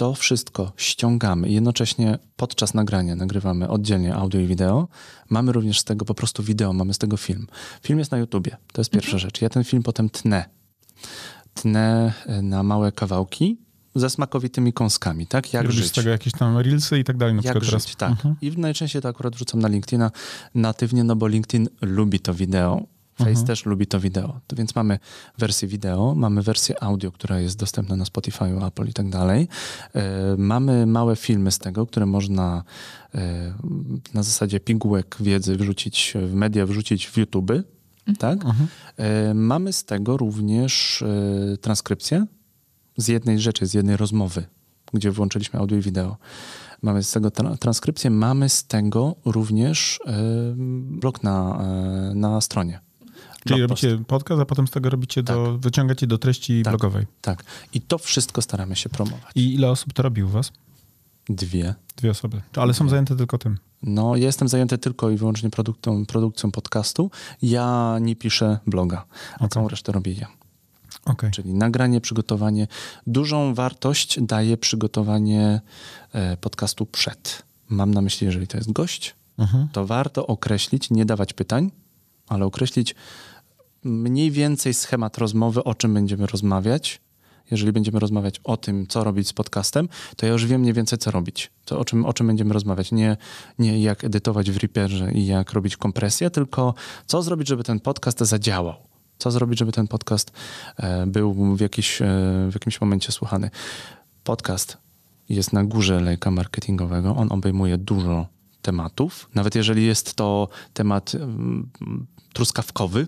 S3: To wszystko ściągamy i jednocześnie podczas nagrania nagrywamy oddzielnie audio i wideo. Mamy również z tego po prostu wideo, mamy z tego film. Film jest na YouTubie, to jest pierwsza rzecz. Ja ten film potem tnę. Tnę e, na małe kawałki ze smakowitymi kąskami, tak? Jak
S1: Robisz
S3: żyć.
S1: z tego jakieś tam reelsy i tak dalej. Na
S3: Jak żyć,
S1: teraz.
S3: tak.
S1: Mhm.
S3: I najczęściej to akurat wrzucam na LinkedIna natywnie, no bo LinkedIn lubi to wideo. Face
S1: Mhm.
S3: też lubi to wideo. Więc mamy wersję wideo, mamy wersję audio, która jest dostępna na Spotify, Apple i tak dalej. E, mamy małe filmy z tego, które można e, na zasadzie pigułek wiedzy wrzucić w media, wrzucić w YouTube. Tak?
S1: Mhm.
S3: E, mamy z tego również transkrypcję z jednej rzeczy, z jednej rozmowy, gdzie włączyliśmy audio i wideo. Mamy z tego tra- transkrypcję, mamy z tego również blog na, na stronie.
S1: Czyli
S3: Blog post.
S1: robicie podcast, a potem z tego robicie do, wyciągacie do treści
S3: Tak.
S1: blogowej.
S3: Tak. I to wszystko staramy się promować.
S1: I ile osób to robi u was?
S3: Dwie.
S1: Dwie osoby. Ale są zajęte tylko tym.
S3: No, ja jestem zajęty tylko i wyłącznie produkcją, produkcją podcastu. Ja nie piszę bloga, a
S1: Okej.
S3: całą resztę robię ja.
S1: Okej.
S3: Czyli nagranie, przygotowanie. Dużą wartość daje przygotowanie e, podcastu przed. Mam na myśli, jeżeli to jest gość,
S1: Mhm.
S3: to warto określić, nie dawać pytań, ale określić mniej więcej schemat rozmowy, o czym będziemy rozmawiać. Jeżeli będziemy rozmawiać o tym, co robić z podcastem, to ja już wiem mniej więcej, co robić. To o czym, o czym będziemy rozmawiać. Nie, nie jak edytować w Reaperze i jak robić kompresję, tylko co zrobić, żeby ten podcast zadziałał. Co zrobić, żeby ten podcast e, był w, jakiś, e, w jakimś momencie słuchany. Podcast jest na górze lejka marketingowego. On obejmuje dużo tematów. Nawet jeżeli jest to temat mm, truskawkowy,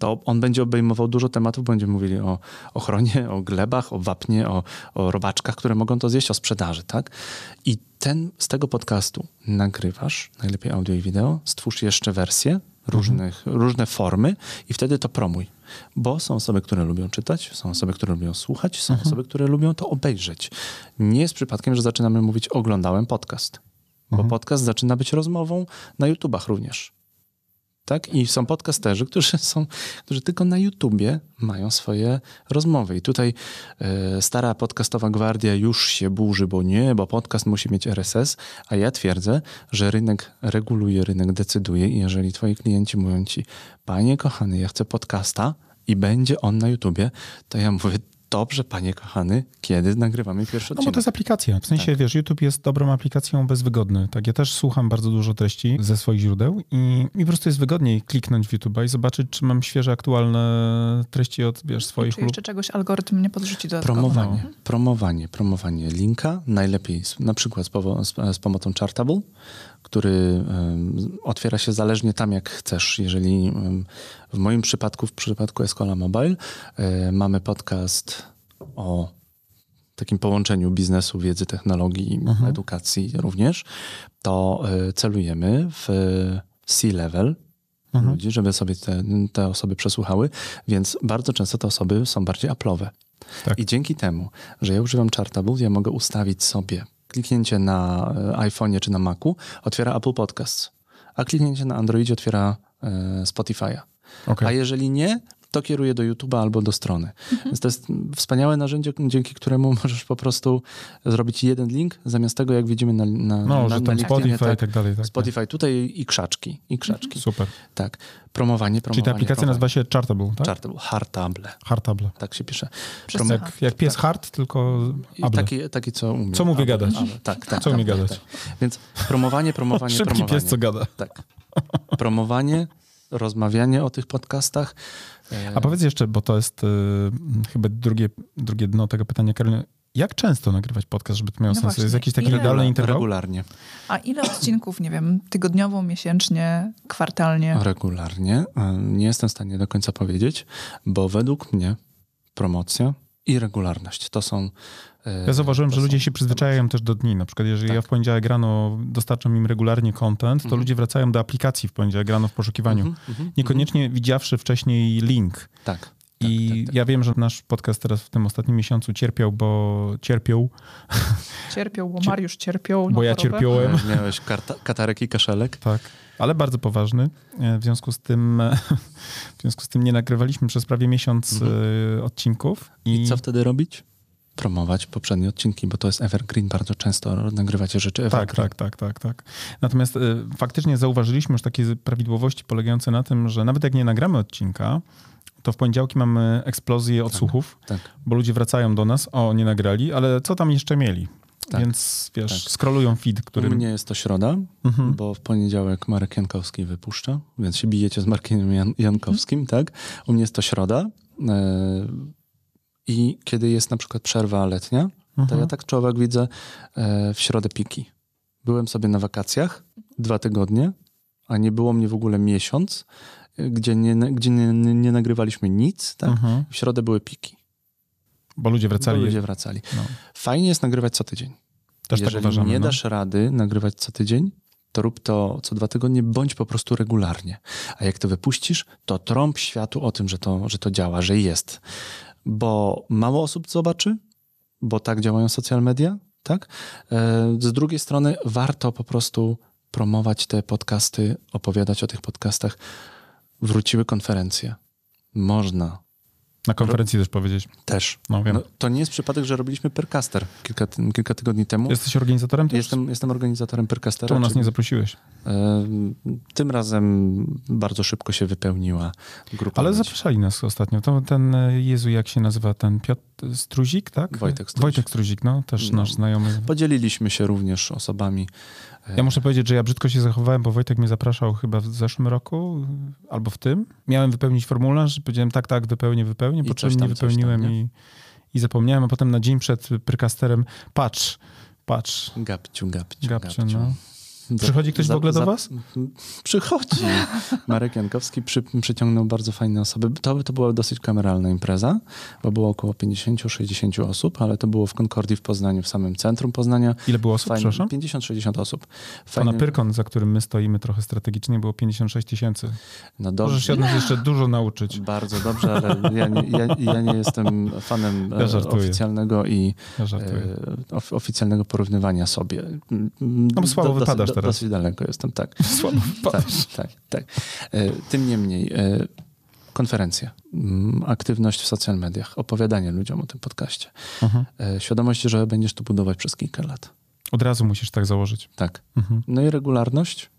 S3: to on będzie obejmował dużo tematów. Będziemy mówili o ochronie, o glebach, o wapnie, o, o robaczkach, które mogą to zjeść, o sprzedaży, tak? I ten, z tego podcastu nagrywasz, najlepiej audio i wideo, stwórz jeszcze wersje, różnych, różne formy i wtedy to promuj. Bo są osoby, które lubią czytać, są osoby, które lubią słuchać, są osoby, które lubią to obejrzeć. Nie jest przypadkiem, że zaczynamy mówić oglądałem podcast. Bo podcast zaczyna być rozmową na YouTubach również. Tak? I są podcasterzy, którzy, są, którzy tylko na YouTubie mają swoje rozmowy. I tutaj e, stara podcastowa gwardia już się burzy, bo nie, bo podcast musi mieć RSS, a ja twierdzę, że rynek reguluje, rynek decyduje i jeżeli twoi klienci mówią ci, panie kochany, ja chcę podcasta i będzie on na YouTubie, to ja mówię, dobrze, panie kochany, kiedy nagrywamy pierwszy
S1: No bo
S3: odcinek?
S1: to jest aplikacja. W sensie,
S3: Tak.
S1: wiesz, YouTube jest dobrą aplikacją bezwygodny. Tak, ja też słucham bardzo dużo treści ze swoich źródeł i, i po prostu jest wygodniej kliknąć w YouTube'a i zobaczyć, czy mam świeże, aktualne treści od, wiesz, swoich
S2: Czy
S1: lub...
S2: jeszcze czegoś algorytm nie podrzuci dodatkowo?
S3: Promowanie, promowanie, promowanie linka, najlepiej na przykład z, powo- z, z pomocą Chartable, który otwiera się zależnie tam, jak chcesz. Jeżeli w moim przypadku, w przypadku Escola Mobile, e, mamy podcast o takim połączeniu biznesu, wiedzy, technologii,
S1: Mhm.
S3: edukacji również, to e, celujemy w C-level
S1: Mhm.
S3: ludzi, żeby sobie te, te osoby przesłuchały, więc bardzo często te osoby są bardziej aplowe.
S1: Tak.
S3: I dzięki temu, że ja używam Chartable, ja mogę ustawić sobie kliknięcie na e, iPhone'ie czy na Macu otwiera Apple Podcasts, a kliknięcie na Androidzie otwiera e, Spotify'a.
S1: Okej.
S3: A jeżeli nie, to kieruje do YouTube'a albo do strony. Więc to jest wspaniałe narzędzie, dzięki któremu możesz po prostu zrobić jeden link, zamiast tego, jak widzimy na, na,
S1: No,
S3: na,
S1: że
S3: na
S1: Spotify i tak dalej. Tak,
S3: Spotify tutaj i krzaczki, i krzaczki.
S1: Super.
S3: Tak. Promowanie, promowanie.
S1: Czyli ta aplikacja
S3: promowanie.
S1: nazywa się Chartable, tak?
S3: Chartable, Hartable,
S1: Hartable.
S3: tak się pisze.
S2: CH.
S1: Jak, jak pies hard, tylko able.
S3: taki, taki, co umie.
S1: Co mówi
S3: Able,
S1: gadać.
S3: able. Tak, tak.
S1: Co
S3: tak,
S1: umie
S3: tak,
S1: gadać.
S3: Tak. Więc promowanie, promowanie,
S1: Szybki
S3: promowanie.
S1: pies, co gada.
S3: Tak. Promowanie, rozmawianie o tych podcastach.
S1: A powiedz jeszcze, bo to jest y, chyba drugie, drugie dno tego pytania, Karolina. Jak często nagrywać podcast, żeby to miało
S2: No
S1: sens?
S2: właśnie.
S1: Jest jakiś taki legalny interwał?
S3: Regularnie.
S2: A ile odcinków, nie wiem, tygodniowo, miesięcznie, kwartalnie?
S3: Regularnie. E, Nie jestem w stanie do końca powiedzieć, bo według mnie promocja i regularność. To są.
S1: E, ja zauważyłem, że ludzie się przyzwyczajają też do dni. Na przykład, jeżeli tak. ja w poniedziałek rano dostarczam im regularnie content, to mhm. ludzie wracają do aplikacji w poniedziałek rano w poszukiwaniu. Mhm, mhm, Niekoniecznie widziawszy wcześniej link.
S3: Tak.
S1: I tak, tak, tak. ja wiem, że nasz podcast teraz w tym ostatnim miesiącu cierpiał, bo cierpiał.
S2: Cierpiał, bo Mariusz cierpiał.
S1: Bo ja cierpiałem.
S3: Miałeś karta, katarek i kaszelek.
S1: Tak, ale bardzo poważny. E, w związku z tym, e, w związku z tym nie nagrywaliśmy przez prawie miesiąc mhm. E, odcinków.
S3: I... I co wtedy robić? promować poprzednie odcinki, bo to jest evergreen, bardzo często nagrywacie rzeczy
S1: evergreen. Tak, tak, tak, tak, tak. Natomiast y, faktycznie zauważyliśmy już takie prawidłowości polegające na tym, że nawet jak nie nagramy odcinka, to w poniedziałki mamy eksplozję odsłuchów, tak, tak. bo ludzie wracają do nas, o, nie nagrali, ale co tam jeszcze mieli? Tak, Więc wiesz, tak. scrollują feed, który.
S3: U mnie jest to środa, mhm. bo w poniedziałek Marek Jankowski wypuszcza, więc się bijecie z Markiem Jan Jankowskim, mhm. tak? U mnie jest to środa. E, I kiedy jest na przykład przerwa letnia, mhm. to ja tak człowiek widzę e, w środę piki. Byłem sobie na wakacjach dwa tygodnie, a nie było mnie w ogóle miesiąc gdzie nie, gdzie nie, nie nagrywaliśmy nic, tak? Mhm. W środę były piki.
S1: Bo ludzie wracali.
S3: Bo ludzie wracali. No. Fajnie jest nagrywać co tydzień.
S1: Też tak
S3: Jeżeli
S1: tak
S3: nie
S1: no.
S3: dasz rady nagrywać co tydzień, to rób to co dwa tygodnie, bądź po prostu regularnie. A jak to wypuścisz, to trąb światu o tym, że to, że to działa, że jest. Bo mało osób zobaczy, bo tak działają social media, tak? E, z drugiej strony warto po prostu promować te podcasty, opowiadać o tych podcastach, wróciły konferencje. Można.
S1: Na konferencji też powiedzieć.
S3: Też. No, wiem. No, to nie jest przypadek, że robiliśmy Percaster kilka, kilka tygodni temu.
S1: Jesteś organizatorem też?
S3: Jestem, jestem organizatorem Percastera.
S1: To nas czyli... nie zaprosiłeś. E,
S3: tym razem bardzo szybko się wypełniła grupa.
S1: Ale ludzi. zapraszali nas ostatnio. To ten, e, Jezu, jak się nazywa, ten Piotr Struzik, tak?
S3: Wojtek Struzik.
S1: Wojtek Struzik, no, też no. nasz znajomy.
S3: Podzieliliśmy się również osobami
S1: ja muszę powiedzieć, że ja brzydko się zachowałem, bo Wojtek mnie zapraszał chyba w zeszłym roku albo w tym. Miałem wypełnić formularz, powiedziałem tak, tak, wypełnię, wypełnię, po czym nie wypełniłem tam, nie? i, i zapomniałem, a potem na dzień przed Prykasterem patrz, patrz.
S3: Gapciu, gapciu,
S1: gapciu. gapciu. No. Przychodzi ktoś za, w ogóle do was?
S3: Przychodzi. Marek Jankowski przy, przyciągnął bardzo fajne osoby. To, to była dosyć kameralna impreza, bo było około 50-60 osób, ale to było w Concordii w Poznaniu, w samym centrum Poznania.
S1: Ile było osób, Fajne, przepraszam?
S3: 50-60 osób.
S1: Fajnie... A na Pyrkon, za którym my stoimy trochę strategicznie, było 56 tysięcy. No dobrze. Możesz się od nas jeszcze dużo nauczyć.
S3: Bardzo dobrze, ale ja nie, ja, ja nie jestem fanem ja e, oficjalnego i ja e, oficjalnego porównywania sobie.
S1: No bo słabo do, wypadasz do, teraz.
S3: Dosyć daleko jestem, tak.
S1: Słabo
S3: tak, tak, tak. E, tym niemniej, e, konferencje, mm, aktywność w social mediach, opowiadanie ludziom o tym podcaście. Mhm. E, świadomość, że będziesz to budować przez kilka lat.
S1: Od razu musisz tak założyć.
S3: Tak. Mhm. No i regularność.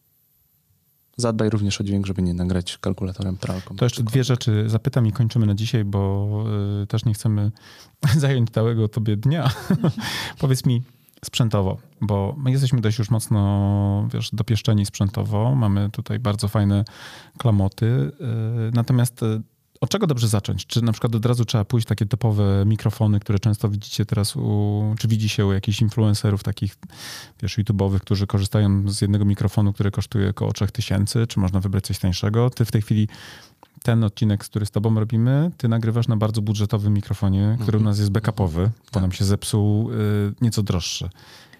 S3: Zadbaj również o dźwięk, żeby nie nagrać kalkulatorem pralką.
S1: To jeszcze dwie rzeczy zapytam i kończymy na dzisiaj, bo też nie chcemy zająć całego tobie dnia. Powiedz mi, sprzętowo, bo my jesteśmy dość już mocno, wiesz, dopieszczeni sprzętowo. Mamy tutaj bardzo fajne klamoty. Y, natomiast y, od czego dobrze zacząć? Czy na przykład od razu trzeba pójść takie typowe mikrofony, które często widzicie teraz u, czy widzi się u jakichś influencerów takich, wiesz, YouTube'owych, którzy korzystają z jednego mikrofonu, który kosztuje około 3000, czy można wybrać coś tańszego? Ty w tej chwili ten odcinek, który z tobą robimy, ty nagrywasz na bardzo budżetowym mikrofonie, który u nas jest backupowy, bo tak. nam się zepsuł y, nieco droższy.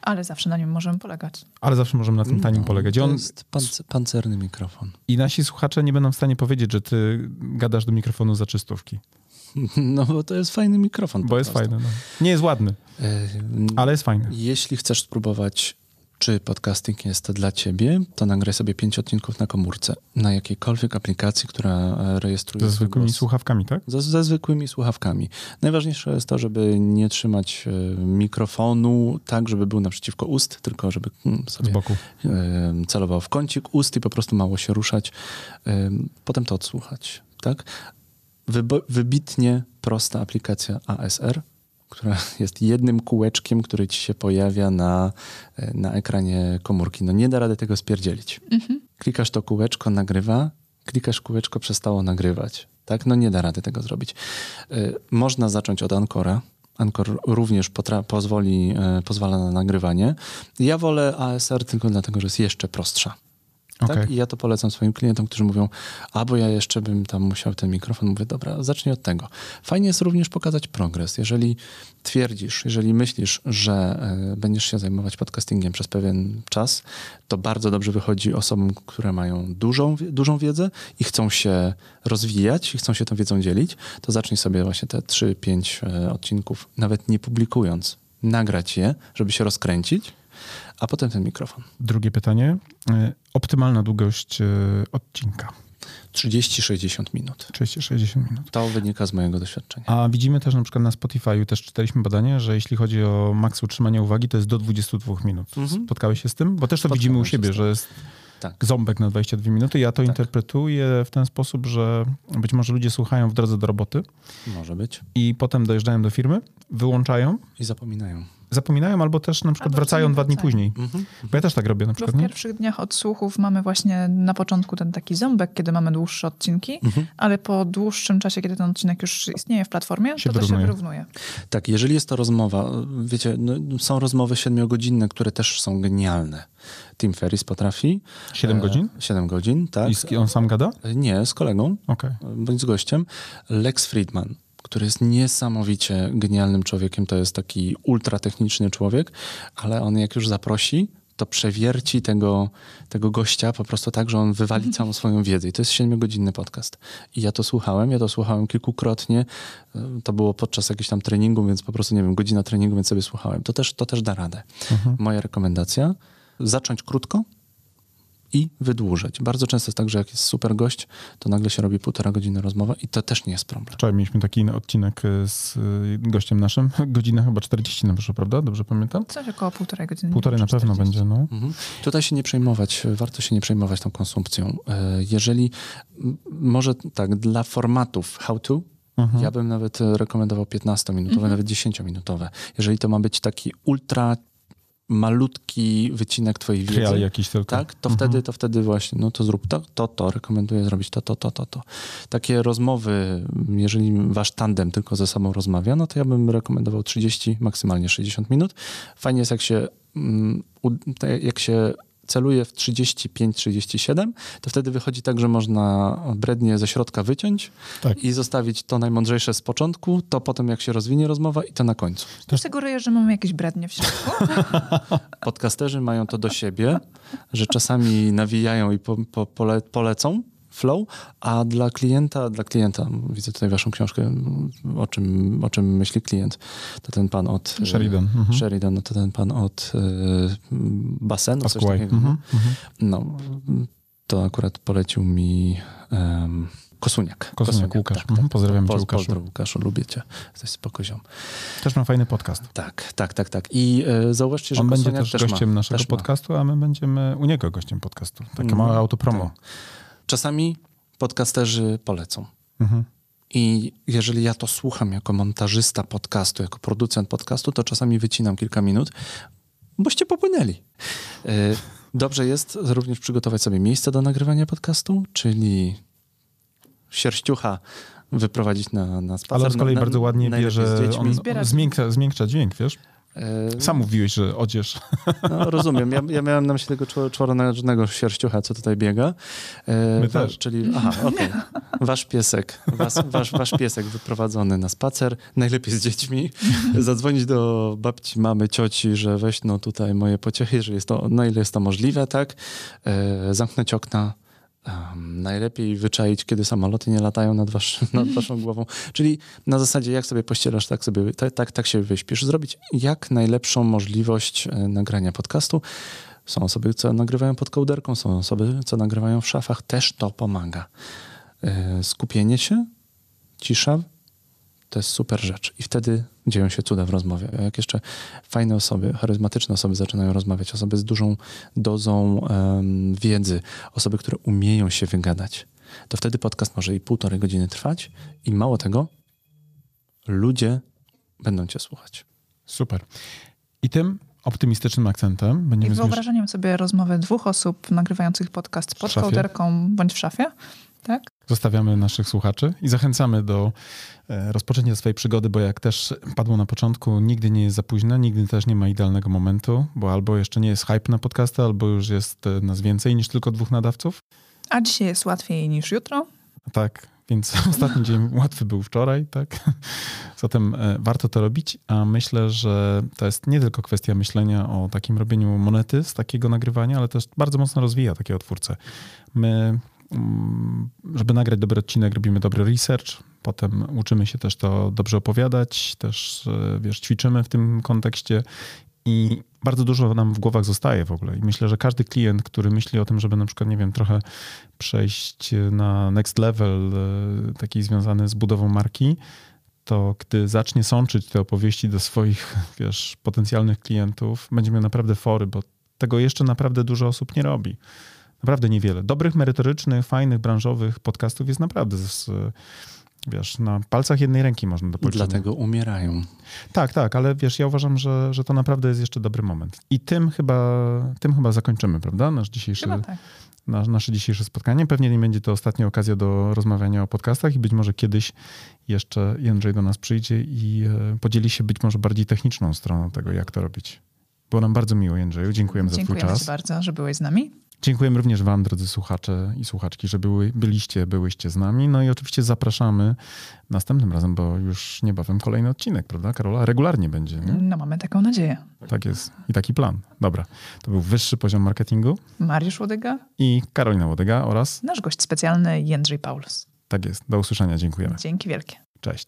S2: Ale zawsze na nim możemy polegać.
S1: Ale zawsze możemy na tym no, tanim polegać.
S3: to on... jest panc pancerny mikrofon.
S1: I nasi słuchacze nie będą w stanie powiedzieć, że ty gadasz do mikrofonu za czystówki.
S3: No bo to jest fajny mikrofon.
S1: Bo jest fajny. No. Nie jest ładny, e, ale jest fajny.
S3: Jeśli chcesz spróbować czy podcasting jest dla ciebie, to nagraj sobie pięć odcinków na komórce, na jakiejkolwiek aplikacji, która e, rejestruje.
S1: Ze zwykłymi głos. słuchawkami, tak?
S3: Ze, ze, zwykłymi słuchawkami. Najważniejsze jest to, żeby nie trzymać e, mikrofonu tak, żeby był naprzeciwko ust, tylko żeby mm, sobie Z boku. E, celował w kącik ust i po prostu mało się ruszać. Potem to odsłuchać, tak? wybitnie prosta aplikacja ASR, która jest jednym kółeczkiem, który ci się pojawia na, e, na ekranie komórki. No nie da rady tego spierdzielić. Mhm. Klikasz to kółeczko, nagrywa, klikasz kółeczko, przestało nagrywać. Tak? No nie da rady tego zrobić. Y, można zacząć od Ancora. Ancor również pozwoli, y, pozwala na nagrywanie. Ja wolę ASR tylko dlatego, że jest jeszcze prostsza. Tak?
S1: Okej.
S3: I ja to polecam swoim klientom, którzy mówią, a bo ja jeszcze bym tam musiał ten mikrofon. Mówię, dobra, zacznij od tego. Fajnie jest również pokazać progres. Jeżeli twierdzisz, jeżeli myślisz, że e, będziesz się zajmować podcastingiem przez pewien czas, to bardzo dobrze wychodzi osobom, które mają dużą, dużą wiedzę i chcą się rozwijać i chcą się tą wiedzą dzielić, to zacznij sobie właśnie te 3-5 e, odcinków, nawet nie publikując, nagrać je, żeby się rozkręcić, a potem ten mikrofon.
S1: Drugie pytanie. E, Optymalna długość e, odcinka.
S3: 30-60 minut.
S1: 30-60 minut.
S3: To wynika z mojego doświadczenia.
S1: A widzimy też na przykład na Spotify'u, też czytaliśmy badanie, że jeśli chodzi o maks utrzymania uwagi, to jest do 22 minut.
S3: Mhm.
S1: Spotkałeś się z tym? Bo też to
S3: Spotkałem
S1: widzimy u siebie, że jest
S3: Tak.
S1: ząbek na 22 minuty. Ja to interpretuję w ten sposób, że być może ludzie słuchają w drodze do roboty
S3: Może być.
S1: i potem dojeżdżają do firmy, wyłączają,
S3: I zapominają.
S1: Zapominają albo też na przykład
S2: Albo
S1: wracają dwa dni później.
S3: Mhm.
S1: Bo ja też tak robię na
S2: Bo
S1: przykład.
S2: w
S1: Nie?
S2: pierwszych dniach odsłuchów mamy właśnie na początku ten taki ząbek, kiedy mamy dłuższe odcinki,
S3: Mhm.
S2: ale po dłuższym czasie, kiedy ten odcinek już istnieje w platformie,
S1: Się
S2: to to
S1: wyrównuje.
S2: się wyrównuje.
S3: Tak, jeżeli jest to rozmowa, wiecie, no, są rozmowy siedmiogodzinne, które też są genialne. Tim Ferris potrafi.
S1: 7
S3: E,
S1: godzin?
S3: 7 godzin, tak.
S1: I on sam gada?
S3: Nie, z kolegą,
S1: Okej.
S3: bądź z gościem. Lex Friedman, który jest niesamowicie genialnym człowiekiem, to jest taki ultratechniczny człowiek, ale on jak już zaprosi, to przewierci tego, tego gościa po prostu tak, że on wywali całą swoją wiedzę. I to jest siedmiogodzinny podcast. I ja to słuchałem, ja to słuchałem kilkukrotnie. To było podczas jakiegoś tam treningu, więc po prostu, nie wiem, godzina treningu, więc sobie słuchałem. To też, to też da radę. Moja rekomendacja, zacząć krótko, i wydłużyć. Bardzo często jest tak, że jak jest super gość, to nagle się robi półtora godziny rozmowa i to też nie jest problem.
S1: Wczoraj mieliśmy taki odcinek e, z e, gościem naszym. Godzinę chyba 40 nam wyszło, prawda? Dobrze pamiętam?
S2: Coś około półtorej godziny.
S1: Półtorej na pewno
S2: 40.
S1: będzie, no.
S3: Mhm. Tutaj się nie przejmować, warto się nie przejmować tą konsumpcją. E, Jeżeli, może tak, dla formatów how to,
S1: Mhm.
S3: ja bym nawet e, rekomendował 15-minutowe, nawet 10-minutowe. Jeżeli to ma być taki ultra malutki wycinek twojej wiedzy,
S1: Trial jakiś tylko.
S3: tak, to
S1: Mhm.
S3: wtedy, to wtedy właśnie, no to zrób to, to, to, rekomenduję zrobić to, to, to, to, to. Takie rozmowy, jeżeli wasz tandem tylko ze sobą rozmawia, no to ja bym rekomendował 30, maksymalnie 60 minut. Fajnie jest, jak się, mm, jak się celuje w 35-37, to wtedy wychodzi tak, że można brednie ze środka wyciąć
S1: Tak.
S3: i zostawić to najmądrzejsze z początku, to potem jak się rozwinie rozmowa i to na końcu.
S2: Też sugeruję, że mamy jakieś brednie w środku.
S3: podcasterzy mają to do siebie, że czasami nawijają i po, po, pole, polecą flow, a dla klienta, dla klienta, widzę tutaj waszą książkę, o czym, o czym myśli klient, to ten pan od... e,
S1: Sheridan. Mhm.
S3: Sheridan, no to ten pan od e, basenu, coś takiego.
S1: Mhm. Mhm.
S3: No, to akurat polecił mi um, Kosuniak.
S1: Kosuniak, Łukasz. Mhm, pozdrawiam cię,
S3: Poz-
S1: Łukaszu.
S3: Pozdro, Łukaszu, lubię cię. Jesteś spokoziom.
S1: Też ma fajny podcast.
S3: Tak, tak, tak, tak. I e, zauważcie, że
S1: On będzie też,
S3: też
S1: gościem
S3: ma,
S1: naszego
S3: też
S1: podcastu, a my będziemy u niego gościem podcastu. Takie
S3: Mhm.
S1: małe autopromo.
S3: Czasami podcasterzy polecą.
S1: Mhm.
S3: I jeżeli ja to słucham jako montażysta podcastu, jako producent podcastu, to czasami wycinam kilka minut, boście popłynęli. E, Dobrze jest również przygotować sobie miejsce do nagrywania podcastu, czyli sierściucha wyprowadzić na, na spacer.
S1: Ale on z kolei
S3: na,
S1: bardzo ładnie bierze,
S3: z dziećmi.
S1: on
S2: Zbierać.
S1: zmiękcza, zmiękcza dźwięk, wiesz?
S3: E,
S1: Sam mówiłeś, że odzież.
S3: No, rozumiem. Ja, ja miałem na myśli tego czwo- czworonożnego sierściucha, co tutaj biega. E,
S1: My
S3: wa-
S1: też.
S3: Czyli, aha, okej. Wasz piesek, was, wasz, wasz piesek wyprowadzony na spacer, najlepiej z dziećmi, zadzwonić do babci, mamy, cioci, że weź no tutaj moje pociechy, że jest to, na ile jest to możliwe, tak? E, zamknąć okna, Um, najlepiej wyczaić, kiedy samoloty nie latają nad, wasz, nad waszą głową. Czyli na zasadzie, jak sobie pościelasz, tak sobie tak, tak, tak się wyśpisz. Zrobić jak najlepszą możliwość e, nagrania podcastu. Są osoby, co nagrywają pod kołderką, są osoby, co nagrywają w szafach. Też to pomaga. E, skupienie się, cisza, to jest super rzecz. I wtedy dzieją się cuda w rozmowie. A jak jeszcze fajne osoby, charyzmatyczne osoby zaczynają rozmawiać, osoby z dużą dozą em, wiedzy, osoby, które umieją się wygadać, to wtedy podcast może i półtorej godziny trwać i mało tego, ludzie będą cię słuchać.
S1: Super. I tym optymistycznym akcentem
S2: I
S1: będziemy zmierzać.
S2: wyobrażeniem sobie rozmowy dwóch osób nagrywających podcast pod
S1: szafie?
S2: kołderką bądź w szafie, Tak?
S1: Zostawiamy naszych słuchaczy i zachęcamy do e, rozpoczęcia swojej przygody, bo jak też padło na początku, nigdy nie jest za późno, nigdy też nie ma idealnego momentu, bo albo jeszcze nie jest hype na podcasty, albo już jest e, nas więcej niż tylko dwóch nadawców.
S2: A dzisiaj jest łatwiej niż jutro.
S1: Tak, więc ostatni dzień łatwy był wczoraj, tak? Zatem e, warto to robić, a myślę, że to jest nie tylko kwestia myślenia o takim robieniu monety z takiego nagrywania, ale też bardzo mocno rozwija takiego twórcę. My, żeby nagrać dobry odcinek, robimy dobry research, potem uczymy się też to dobrze opowiadać, też e, wiesz, ćwiczymy w tym kontekście i bardzo dużo nam w głowach zostaje w ogóle. I myślę, że każdy klient, który myśli o tym, żeby na przykład, nie wiem, trochę przejść na next level, e, taki związany z budową marki, to gdy zacznie sączyć te opowieści do swoich, wiesz, potencjalnych klientów, będzie miał naprawdę fory, bo tego jeszcze naprawdę dużo osób nie robi. Naprawdę niewiele. Dobrych, merytorycznych, fajnych, branżowych podcastów jest naprawdę z, wiesz, na palcach jednej ręki można dopoliczyć.
S3: Dlatego umierają.
S1: Tak, tak, ale wiesz, ja uważam, że, że to naprawdę jest jeszcze dobry moment. I tym chyba, tym chyba zakończymy, prawda? Nasz dzisiejszy,
S2: Chyba tak.
S1: nasz, nasze dzisiejsze spotkanie. Pewnie nie będzie to ostatnia okazja do rozmawiania o podcastach i być może kiedyś jeszcze Jędrzej do nas przyjdzie i e, podzieli się być może bardziej techniczną stroną tego, jak to robić. Było nam bardzo miło, Jędrzeju. Dziękujemy za
S2: Dziękujemy
S1: twój
S2: Ci
S1: czas.
S2: bardzo, że byłeś z nami.
S1: Dziękujemy również Wam, drodzy słuchacze i słuchaczki, że były, byliście, byłyście z nami. No i oczywiście zapraszamy następnym razem, bo już niebawem kolejny odcinek, prawda, Karola? Regularnie będzie, nie?
S2: No mamy taką nadzieję.
S1: Tak jest. I taki plan. Dobra. To był wyższy poziom marketingu
S2: Mariusz Łodyga,
S1: i Karolina Łodyga oraz
S2: nasz gość specjalny Jędrzej Paulus.
S1: tak jest. Do usłyszenia. Dziękujemy.
S2: Dzięki wielkie.
S1: Cześć.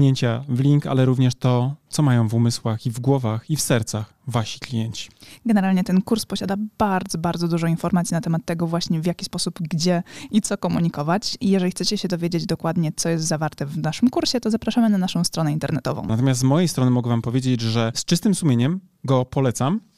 S1: kliknięcia w link, ale również to, co mają w umysłach i w głowach i w sercach wasi klienci.
S2: Generalnie ten kurs posiada bardzo, bardzo dużo informacji na temat tego właśnie w jaki sposób, gdzie i co komunikować. I jeżeli chcecie się dowiedzieć dokładnie, co jest zawarte w naszym kursie, to zapraszamy na naszą stronę internetową.
S1: Natomiast z mojej strony mogę wam powiedzieć, że z czystym sumieniem go polecam